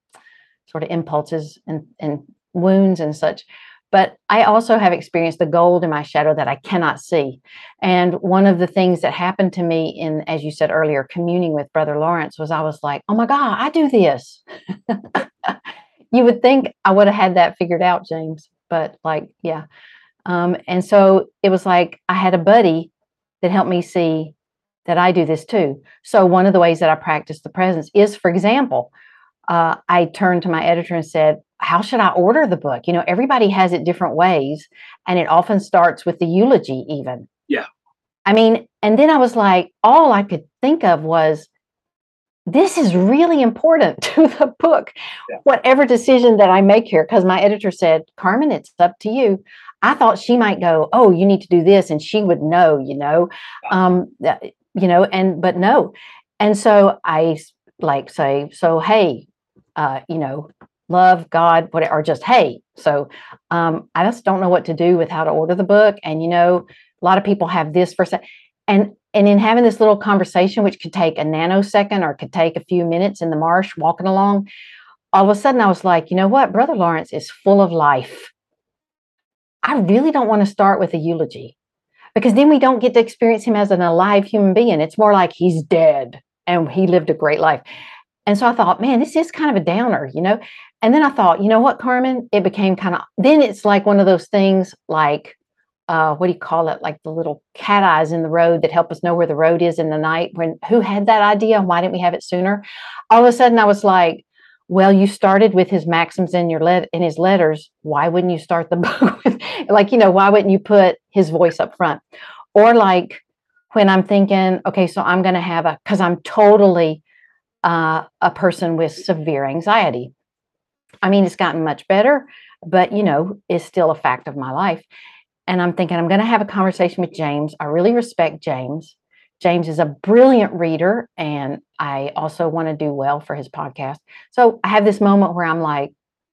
sort of impulses and, and wounds and such. But I also have experienced the gold in my shadow that I cannot see. And one of the things that happened to me in, as you said earlier, communing with Brother Lawrence was I was like, oh my God, I do this. you would think I would have had that figured out, James. But like, yeah. Um, and so it was like I had a buddy that helped me see that I do this too. So one of the ways that I practice the presence is, for example, uh, I turned to my editor and said, How should I order the book? You know, everybody has it different ways, and it often starts with the eulogy, even. Yeah. I mean, and then I was like, all I could think of was, this is really important to the book, yeah. whatever decision that I make here. Because my editor said, Carmen, it's up to you. I thought she might go, oh, you need to do this, and she would know, you know, um, you know, and but no, and so I like say, so hey, uh, you know, love God, whatever, or just hey. So um, I just don't know what to do with how to order the book. And you know, a lot of people have this for and and in having this little conversation, which could take a nanosecond or could take a few minutes in the marsh walking along, all of a sudden I was like, you know what, Brother Lawrence is full of life. I really don't want to start with a eulogy because then we don't get to experience him as an alive human being. It's more like he's dead and he lived a great life. And so I thought, man, this is kind of a downer, you know? And then I thought, you know what, Carmen? It became kind of, then it's like one of those things like, uh, what do you call it? Like the little cat eyes in the road that help us know where the road is in the night. When who had that idea? Why didn't we have it sooner? All of a sudden, I was like, well, you started with his maxims in your let in his letters. Why wouldn't you start the book with, like, you know, why wouldn't you put his voice up front? Or like when I'm thinking, okay, so I'm going to have a, because I'm totally uh, a person with severe anxiety. I mean, it's gotten much better, but you know, it's still a fact of my life. And I'm thinking, I'm going to have a conversation with James. I really respect James. James is a brilliant reader, and I also want to do well for his podcast. So I have this moment where I'm like,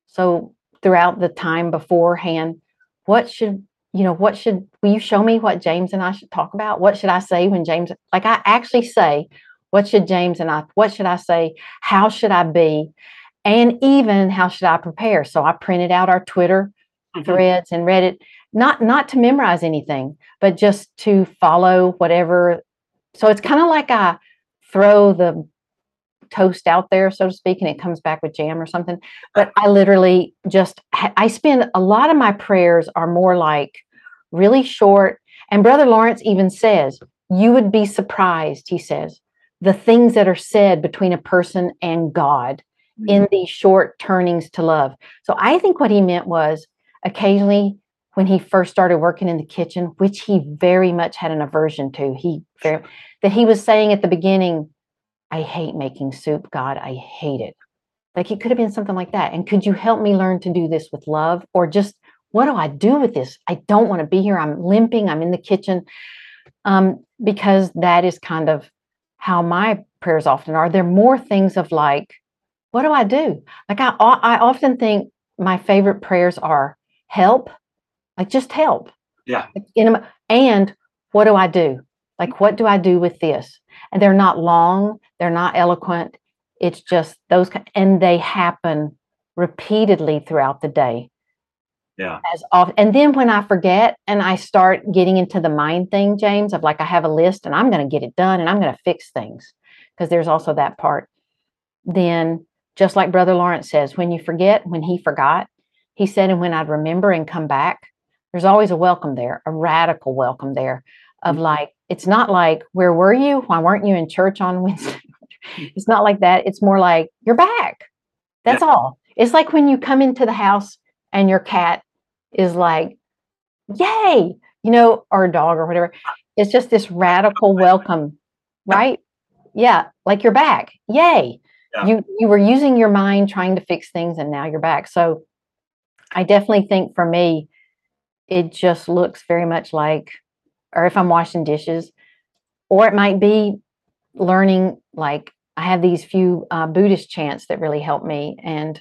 so throughout the time beforehand, what should you know what should will you show me what james and i should talk about what should i say when james like i actually say what should James and I, what should I say? How should I be? And even how should I prepare? So I printed out our Twitter mm-hmm. threads and read it, not not to memorize anything, but just to follow whatever. So it's kind of like I throw the toast out there, so to speak, and it comes back with jam or something. But I literally just I spend a lot of my prayers are more like really short. And Brother Lawrence even says, you would be surprised, he says, the things that are said between a person and God mm-hmm. in these short turnings to love. So I think what he meant was occasionally when he first started working in the kitchen, which he very much had an aversion to, he very, that he was saying at the beginning, I hate making soup, God, I hate it. Like it could have been something like that. And could you help me learn to do this with love? Or just what do I do with this? I don't want to be here. I'm limping. I'm in the kitchen. Um, because that is kind of how my prayers often are. They're more things of like, what do I do? Like I, I often think my favorite prayers are help, like just help. Yeah. And what do I do? Like, what do I do with this? And they're not long, they're not eloquent. It's just those, and they happen repeatedly throughout the day. Yeah. As often. And then when I forget and I start getting into the mind thing, James, of like I have a list and I'm going to get it done and I'm going to fix things because there's also that part. Then, just like Brother Lawrence says, when you forget, when he forgot, he said, and when I'd remember and come back, there's always a welcome there, a radical welcome there of Mhm. like, it's not like, where were you? Why weren't you in church on Wednesday? it's not like that. It's more like, you're back. That's all. It's like when you come into the house and your cat is like, yay, you know, or a dog or whatever. It's just this radical welcome, right? Yeah, like you're back. Yay. Yeah. You you were using your mind trying to fix things and now you're back. So I definitely think for me, it just looks very much like, or if I'm washing dishes, or it might be learning like I have these few uh, Buddhist chants that really help me and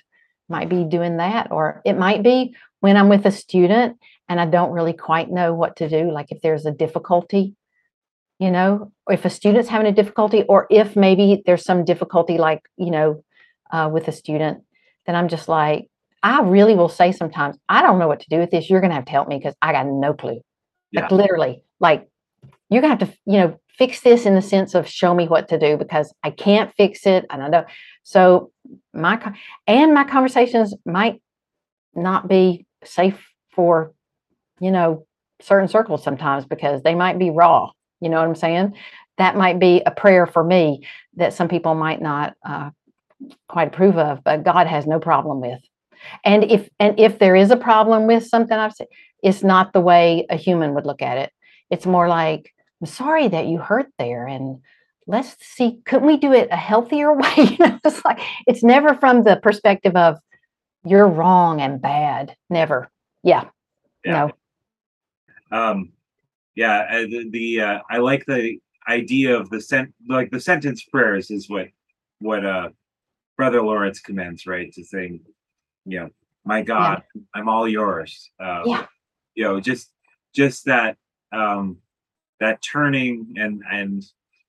might be doing that. Or it might be when I'm with a student and I don't really quite know what to do, like if there's a difficulty, you know, if a student's having a difficulty, or if maybe there's some difficulty, like, you know, uh, with a student, then I'm just like, I really will say sometimes, I don't know what to do with this. You're going to have to help me because I got no clue. Like, literally, like, you're going to have to, you know, fix this in the sense of show me what to do because I can't fix it. And I know. So, my, and my conversations might not be safe for, you know, certain circles sometimes because they might be raw. You know what I'm saying? That might be a prayer for me that some people might not uh, quite approve of, but God has no problem with. And if and if there is a problem with something I've said, it's not the way a human would look at it. It's more like, I'm sorry that you hurt there, and let's see, couldn't we do it a healthier way? You know, it's like it's never from the perspective of you're wrong and bad. Never. Yeah. Yeah. No. um yeah uh, the, the uh i like the idea of the sent like the sentence prayers is what what uh brother lawrence commends right to saying you know my god i'm all yours um Yeah. you know just just that um that turning and and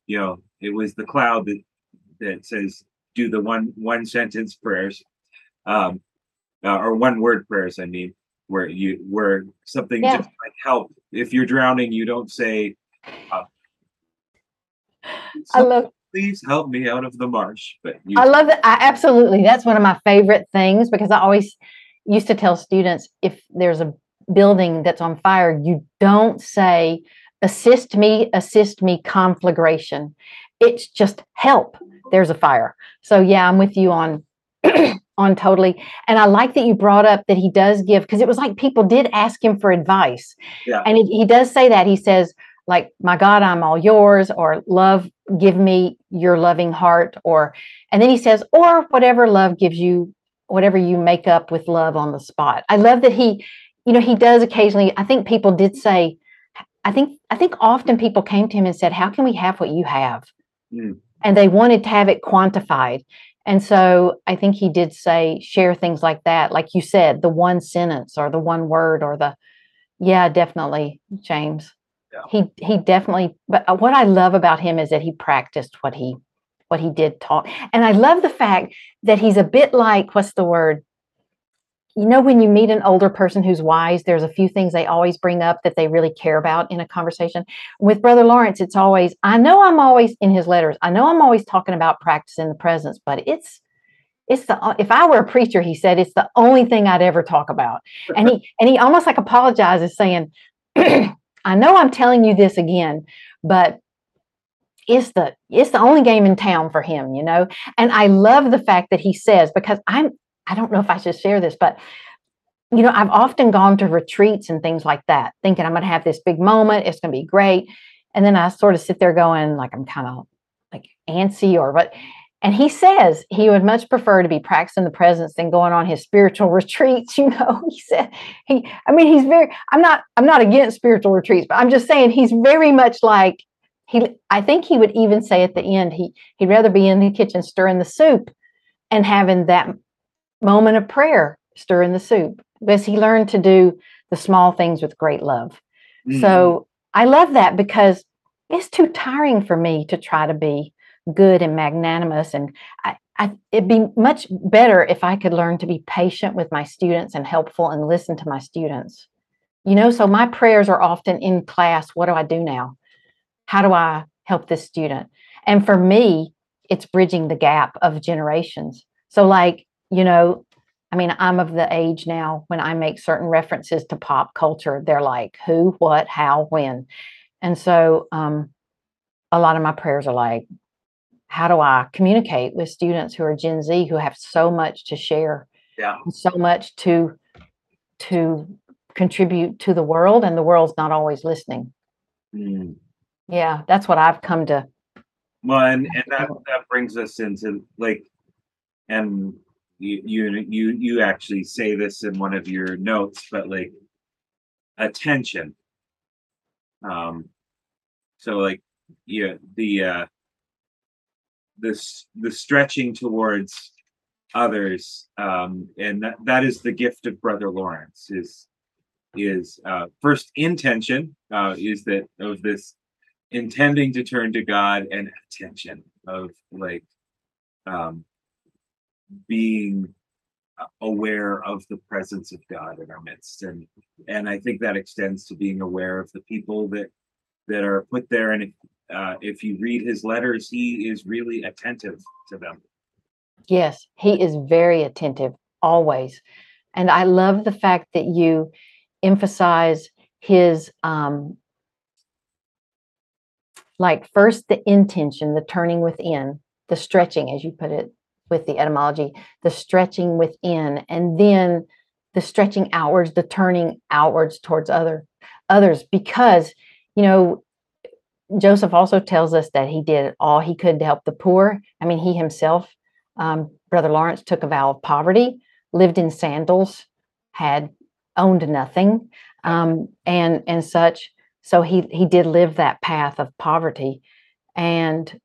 you know it was the cloud that that says do the one one sentence prayers um uh, or one word prayers i mean where you where something Yeah. just like help if you're drowning you don't say uh, I love please help me out of the marsh but you I love it. I absolutely. That's one of my favorite things because I always used to tell students if there's a building that's on fire, you don't say, assist me, assist me, conflagration. It's just help. There's a fire. So yeah, I'm with you on on totally. And I like that you brought up that he does give because it was like people did ask him for advice. Yeah. And he, he does say that. He says, like, my God, I'm all yours, or love, give me your loving heart, or and then he says, or whatever love gives you, whatever you make up with love on the spot. I love that he, you know, he does occasionally. I think people did say, I think, I think often people came to him and said, How can we have what you have? Mm. And they wanted to have it quantified. And so I think he did say, share things like that. Like you said, the one sentence or the one word or the, yeah, definitely, James. Yeah. He he definitely. But uh, what I love about him is that he practiced what he what he did talk, and I love the fact that he's a bit like what's the word? You know, when you meet an older person who's wise, there's a few things they always bring up that they really care about in a conversation. With Brother Lawrence, it's always, I know I'm always in his letters, I know I'm always talking about practicing the presence, but it's it's the uh, if I were a preacher, he said, it's the only thing I'd ever talk about. And he and he almost like apologizes, saying, I know I'm telling you this again, but it's the it's the only game in town for him, you know. And I love the fact that he says because I'm I don't know if I should share this, but you know, I've often gone to retreats and things like that, thinking I'm going to have this big moment, it's going to be great, and then I sort of sit there going like I'm kind of like antsy or what. And he says he would much prefer to be practicing the presence than going on his spiritual retreats. You know, he said he. I mean, he's very. I'm not. I'm not against spiritual retreats, but I'm just saying he's very much like he. I think he would even say at the end he he'd rather be in the kitchen stirring the soup and having that moment of prayer stirring the soup because he learned to do the small things with great love. Mhm. So I love that because it's too tiring for me to try to be good and magnanimous. And I, I, it'd be much better if I could learn to be patient with my students and helpful and listen to my students. You know, so my prayers are often in class. What do I do now? How do I help this student? And for me, it's bridging the gap of generations. So, like, you know, I mean, I'm of the age now when I make certain references to pop culture, they're like, who, what, how, when. And so, um, a lot of my prayers are like, how do I communicate with students who are Gen Z who have so much to share, yeah, so much to to contribute to the world, and the world's not always listening. Mm. Yeah, that's what I've come to. Well, and, and that that brings us into like, and you you you you actually say this in one of your notes, but like attention. Um, so like yeah, the uh this the stretching towards others um and that, that is the gift of brother lawrence is is uh first intention uh is that of this intending to turn to god and attention of like um being aware of the presence of god in our midst. And and i think that extends to being aware of the people that that are put there. And if, uh, if you read his letters he is really attentive to them. Yes, he is very attentive always. And I love the fact that you emphasize his um like first the intention, the turning within, the stretching as you put it with the etymology, the stretching within and then the stretching outwards, the turning outwards towards other others because you know Joseph also tells us that he did all he could to help the poor. I mean, he himself um, Brother Lawrence took a vow of poverty, lived in sandals, had owned nothing, um, and and such. So he he did live that path of poverty, and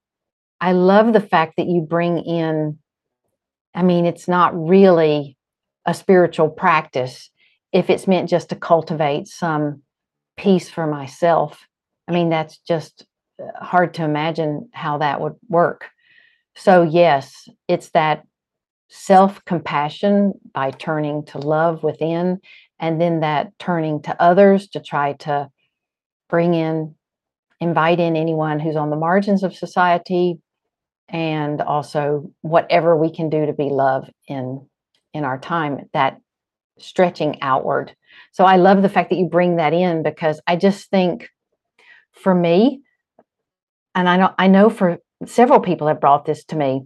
I love the fact that you bring in. I mean, it's not really a spiritual practice if it's meant just to cultivate some peace for myself. I mean, that's just uh, hard to imagine how that would work. So, yes, it's that self compassion by turning to love within, and then that turning to others to try to bring in, invite in anyone who's on the margins of society, and also whatever we can do to be love in in our time that stretching outward so i love the fact that you bring that in because i just think for me and i know i know for several people have brought this to me.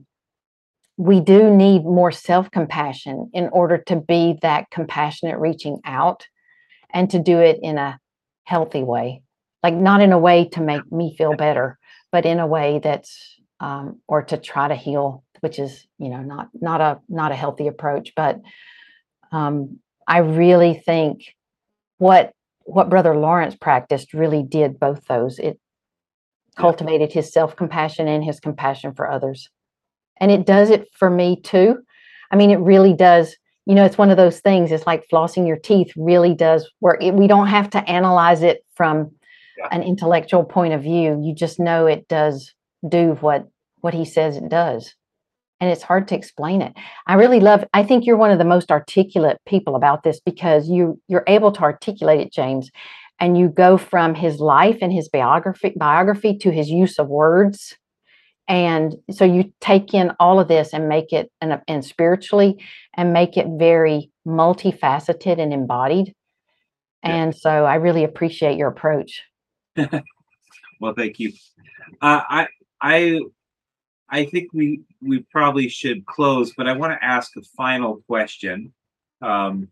We do need more self compassion in order to be that compassionate reaching out and to do it in a healthy way. Like, not in a way to make me feel better, but in a way that's, um, or to try to heal, which is, you know, not not a not a healthy approach. But um, I really think what what Brother Lawrence practiced really did both those. It cultivated his self compassion and his compassion for others. And it does it for me too. I mean, it really does. You know, it's one of those things. It's like flossing your teeth really does work. It, we don't have to analyze it from yeah. an intellectual point of view. You just know it does do what what he says it does. And it's hard to explain it. I really love I think you're one of the most articulate people about this because you you're able to articulate it, James and you go from his life and his biography biography to his use of words. And so you take in all of this and make it and, and spiritually and make it very multifaceted and embodied. And so i really appreciate your approach. Well thank you. Uh, i i i think we we probably should close but i want to ask a final question. Um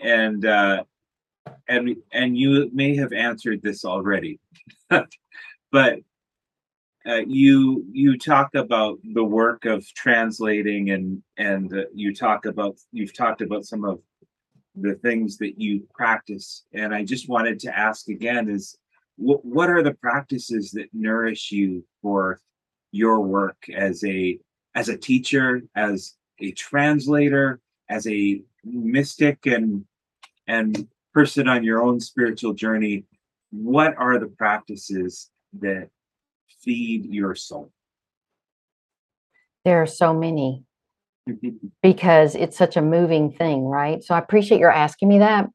and uh and and you may have answered this already, but uh, you you talk about the work of translating and and uh, you talk about you've talked about some of the things that you practice. And i just wanted to ask again is what, what are the practices that nourish you for your work as a as a teacher as a translator as a mystic and and person on your own spiritual journey, what are the practices that feed your soul? there are so many because it's such a moving thing, right? So I appreciate your asking me that.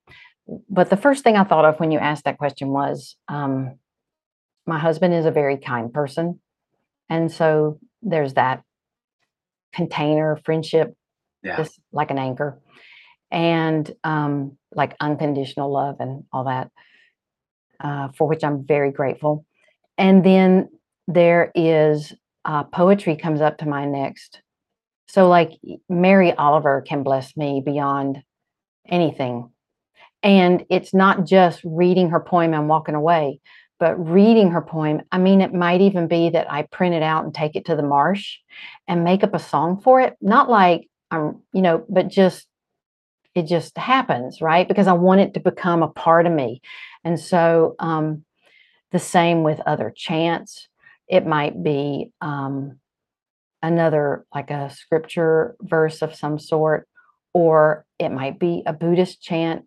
But the first thing I thought of when you asked that question was um, my husband is a very kind person. And so there's that container friendship, Yeah. just like an anchor, and um, like unconditional love and all that, uh, for which I'm very grateful. And then there is uh, poetry comes up to mind next. So, like Mary Oliver can bless me beyond anything. And it's not just reading her poem and walking away, but reading her poem. I mean, it might even be that I print it out and take it to the marsh and make up a song for it. Not like I'm, you know, but just it just happens, right? Because I want it to become a part of me. And so, um, the same with other chants. It might be um, another, like a scripture verse of some sort, or it might be a Buddhist chant.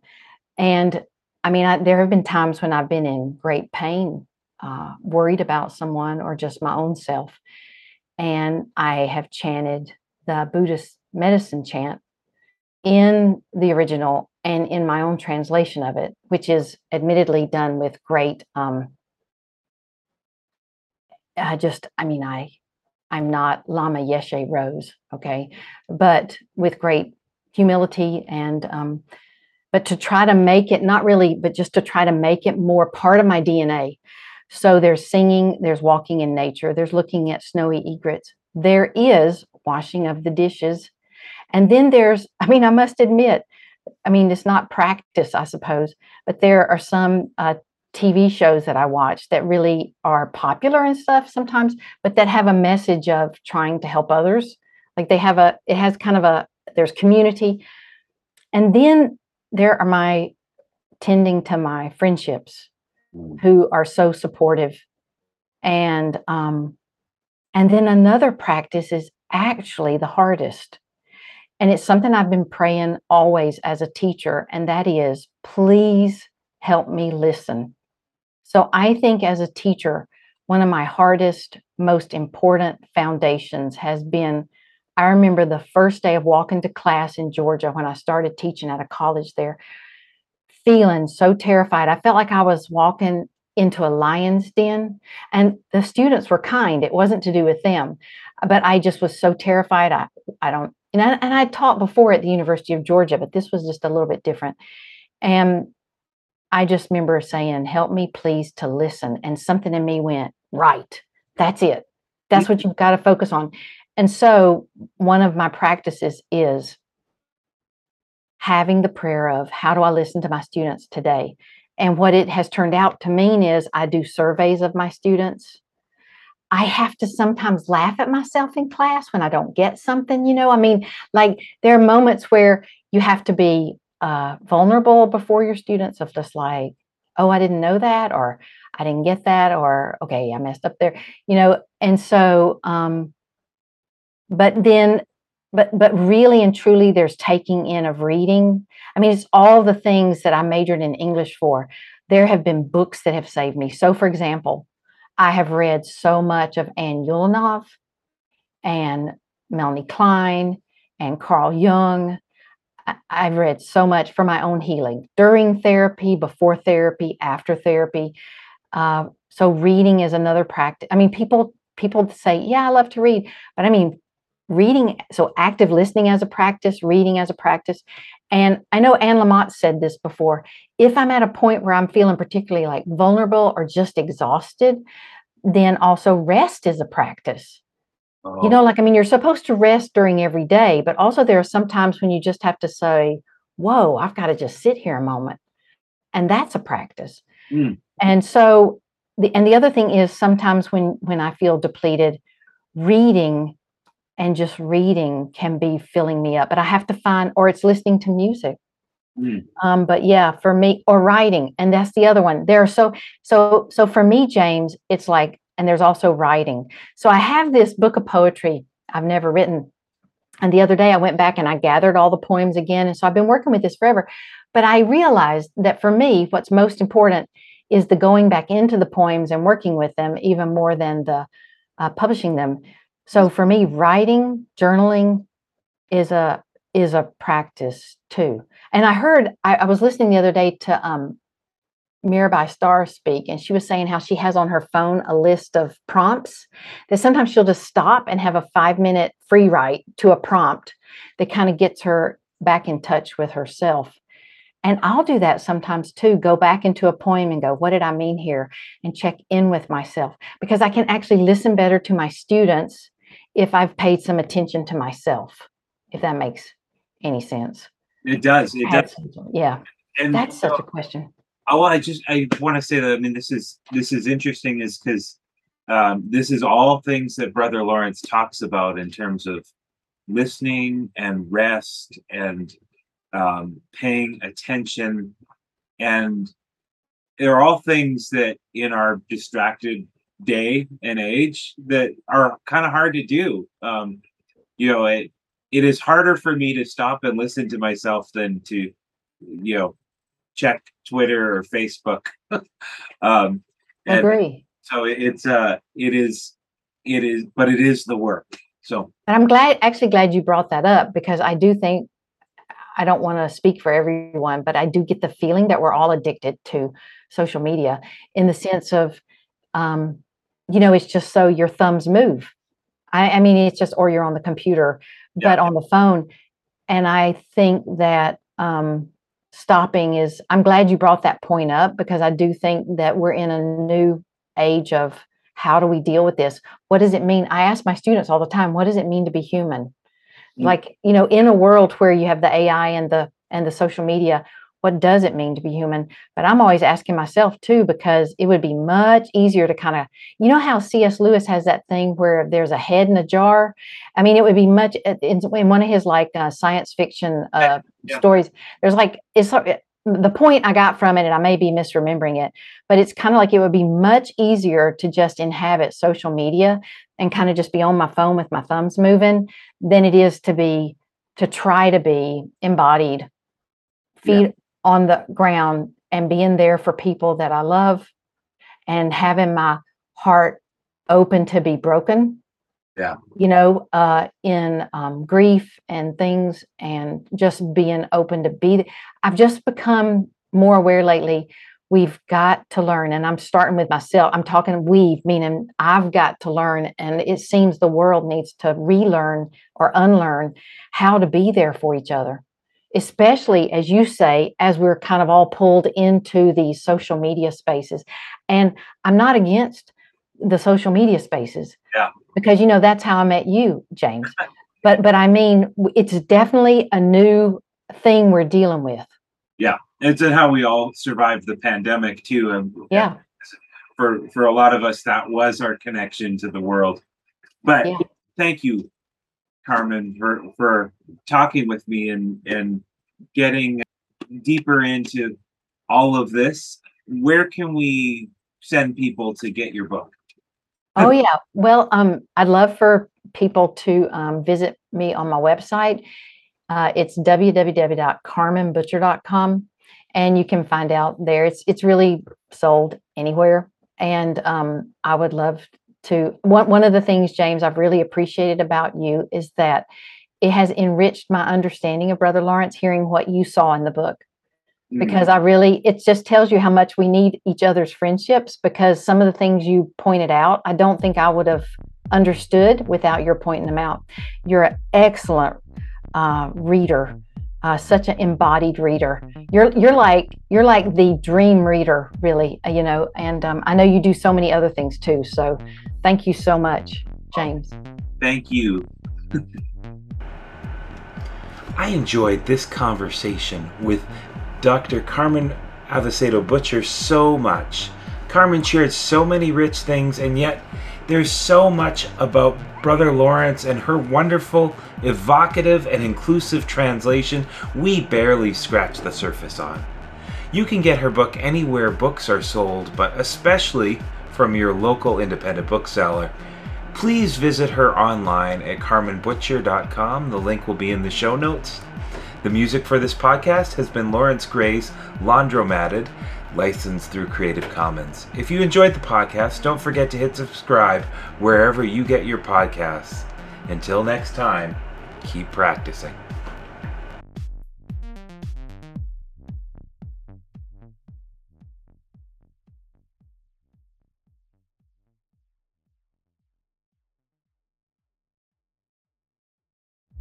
And I mean, I, there have been times when I've been in great pain, uh, worried about someone or just my own self. And I have chanted the Buddhist medicine chant in the original and in my own translation of it, which is admittedly done with great um, I just, I mean, I, I'm not Lama Yeshe Rose, okay, but with great humility and, um, but to try to make it not really, but just to try to make it more part of my DNA. So there's singing, there's walking in nature, there's looking at snowy egrets, there is washing of the dishes, and then there's, I mean, I must admit, I mean, it's not practice, I suppose, but there are some uh, TV shows that I watch that really are popular and stuff sometimes, but that have a message of trying to help others. Like they have a, it has kind of a, there's community. And then there are my tending to my friendships Mm. who are so supportive. And, um, and then another practice is actually the hardest. And it's something I've been praying always as a teacher, and that is please help me listen. So I think as a teacher, one of my hardest, most important foundations has been I remember the first day of walking to class in Georgia when I started teaching at a college there, feeling so terrified. I felt like I was walking into a lion's den, and the students were kind. It wasn't to do with them, but I just was so terrified. I, I don't, and I, and I taught before at the University of Georgia, but this was just a little bit different. And I just remember saying, Help me, please, to listen. And something in me went, Right, that's it. That's what you've got to focus on. And so, one of my practices is having the prayer of, How do I listen to my students today? And what it has turned out to mean is I do surveys of my students. I have to sometimes laugh at myself in class when I don't get something, you know. I mean, like there are moments where you have to be uh, vulnerable before your students of just like, oh, I didn't know that, or I didn't get that, or okay, I messed up there, you know. And so, um, but then, but but really and truly, there's taking in of reading. I mean, it's all the things that I majored in English for. There have been books that have saved me. So, for example, I have read so much of Anne Ulanov and Melanie Klein and Carl Jung I've read so much for my own healing during therapy, before therapy, after therapy. Uh, so reading is another practice. I mean, people people say, "Yeah, I love to read," but I mean, reading. So active listening as a practice, reading as a practice. And I know Anne Lamott said this before. If I'm at a point where I'm feeling particularly like vulnerable or just exhausted, then also rest is a practice. Oh, You know, like, I mean, you're supposed to rest during every day, but also there are some times when you just have to say, Whoa, I've got to just sit here a moment. And that's a practice. Mm. And so the and the other thing is sometimes when when I feel depleted, reading and just reading can be filling me up. But I have to find or it's listening to music. Mm. Um, but yeah, for me, or writing, and that's the other one. There are so so so for me, James, it's like, and there's also writing. So I have this book of poetry I've never written. And the other day I went back and I gathered all the poems again. And so I've been working with this forever. But I realized that for me, what's most important is the going back into the poems and working with them even more than the uh, publishing them. So for me, writing, journaling is a is a practice too. And I heard I, I was listening the other day to um Mirabai Starr speak, and she was saying how she has on her phone a list of prompts that sometimes she'll just stop and have a five minute free write to a prompt that kind of gets her back in touch with herself. And I'll do that sometimes too. Go back into a poem and go, what did I mean here? And check in with myself because I can actually listen better to my students if I've paid some attention to myself, if that makes any sense. It does. It does. Yeah. And that's such a question. Oh, I just I want to say that I mean this is this is interesting is because um, this is all things that Brother Lawrence talks about in terms of listening and rest and um, paying attention. And they're all things that in our distracted day and age that are kind of hard to do. Um, you know, it it is harder for me to stop and listen to myself than to, you know, check Twitter or Facebook. um, Agree. So it's uh, it is, it is, but it is the work. So, and I'm glad, actually glad you brought that up because I do think I don't want to speak for everyone, but I do get the feeling that we're all addicted to social media in the sense of, um, you know, it's just so your thumbs move. I, I mean, it's just, or you're on the computer, yeah. but on the phone. And I think that um, stopping is, I'm glad you brought that point up because I do think that we're in a new age of how do we deal with this? What does it mean? I ask my students all the time, what does it mean to be human? Mm. like you know in a world where you have the ai and the and the social media what does it mean to be human but i'm always asking myself too because it would be much easier to kind of you know how cs lewis has that thing where there's a head in a jar i mean it would be much in, in one of his like uh, science fiction uh, yeah. stories there's like it's the point I got from it, and I may be misremembering it, but it's kind of like it would be much easier to just inhabit social media and kind of just be on my phone with my thumbs moving than it is to be to try to be embodied, feet yeah. On the ground and being there for people that I love and having my heart open to be broken. Yeah. You know uh in um grief and things and just being open to be i've just become more aware lately. We've got to learn and i'm starting with myself. I'm talking we've meaning i've got to learn and it seems the world needs to relearn or unlearn how to be there for each other especially as you say as we're kind of all pulled into these social media spaces and i'm not against the social media spaces yeah because you know that's how I met you, James. but but I mean, it's definitely a new thing we're dealing with. Yeah, it's how we all survived the pandemic too, and yeah, for for a lot of us, that was our connection to the world. But yeah. thank you, Carmen, for for talking with me and and getting deeper into all of this. Where can we send people to get your book? Oh yeah. Well, um, I'd love for people to um, visit me on my website. Uh, it's www.carmenbutcher.com, and you can find out there. It's it's really sold anywhere, and um, I would love to. One one of the things, James, I've really appreciated about you is that it has enriched my understanding of Brother Lawrence. Hearing what you saw in the book, Mm-hmm. because I really, it just tells you how much we need each other's friendships. Because some of the things you pointed out, I don't think I would have understood without your pointing them out. You're an excellent uh, reader, uh, such an embodied reader. You're you're like you're like the dream reader, really. Uh, you know, and um, I know you do so many other things too. So, thank you so much, James. Thank you. I enjoyed this conversation with Dr. Carmen Acevedo Butcher so much. Carmen shared so many rich things, and yet there's so much about Brother Lawrence and her wonderful, evocative, and inclusive translation we barely scratch the surface on. You can get her book anywhere books are sold, but especially from your local independent bookseller. Please visit her online at carmenbutcher.com. The link will be in the show notes. The music for this podcast has been Lawrence Grey's Laundromatted. Licensed through Creative Commons. If you enjoyed the podcast, don't forget to hit subscribe wherever you get your podcasts. Until next time, keep practicing.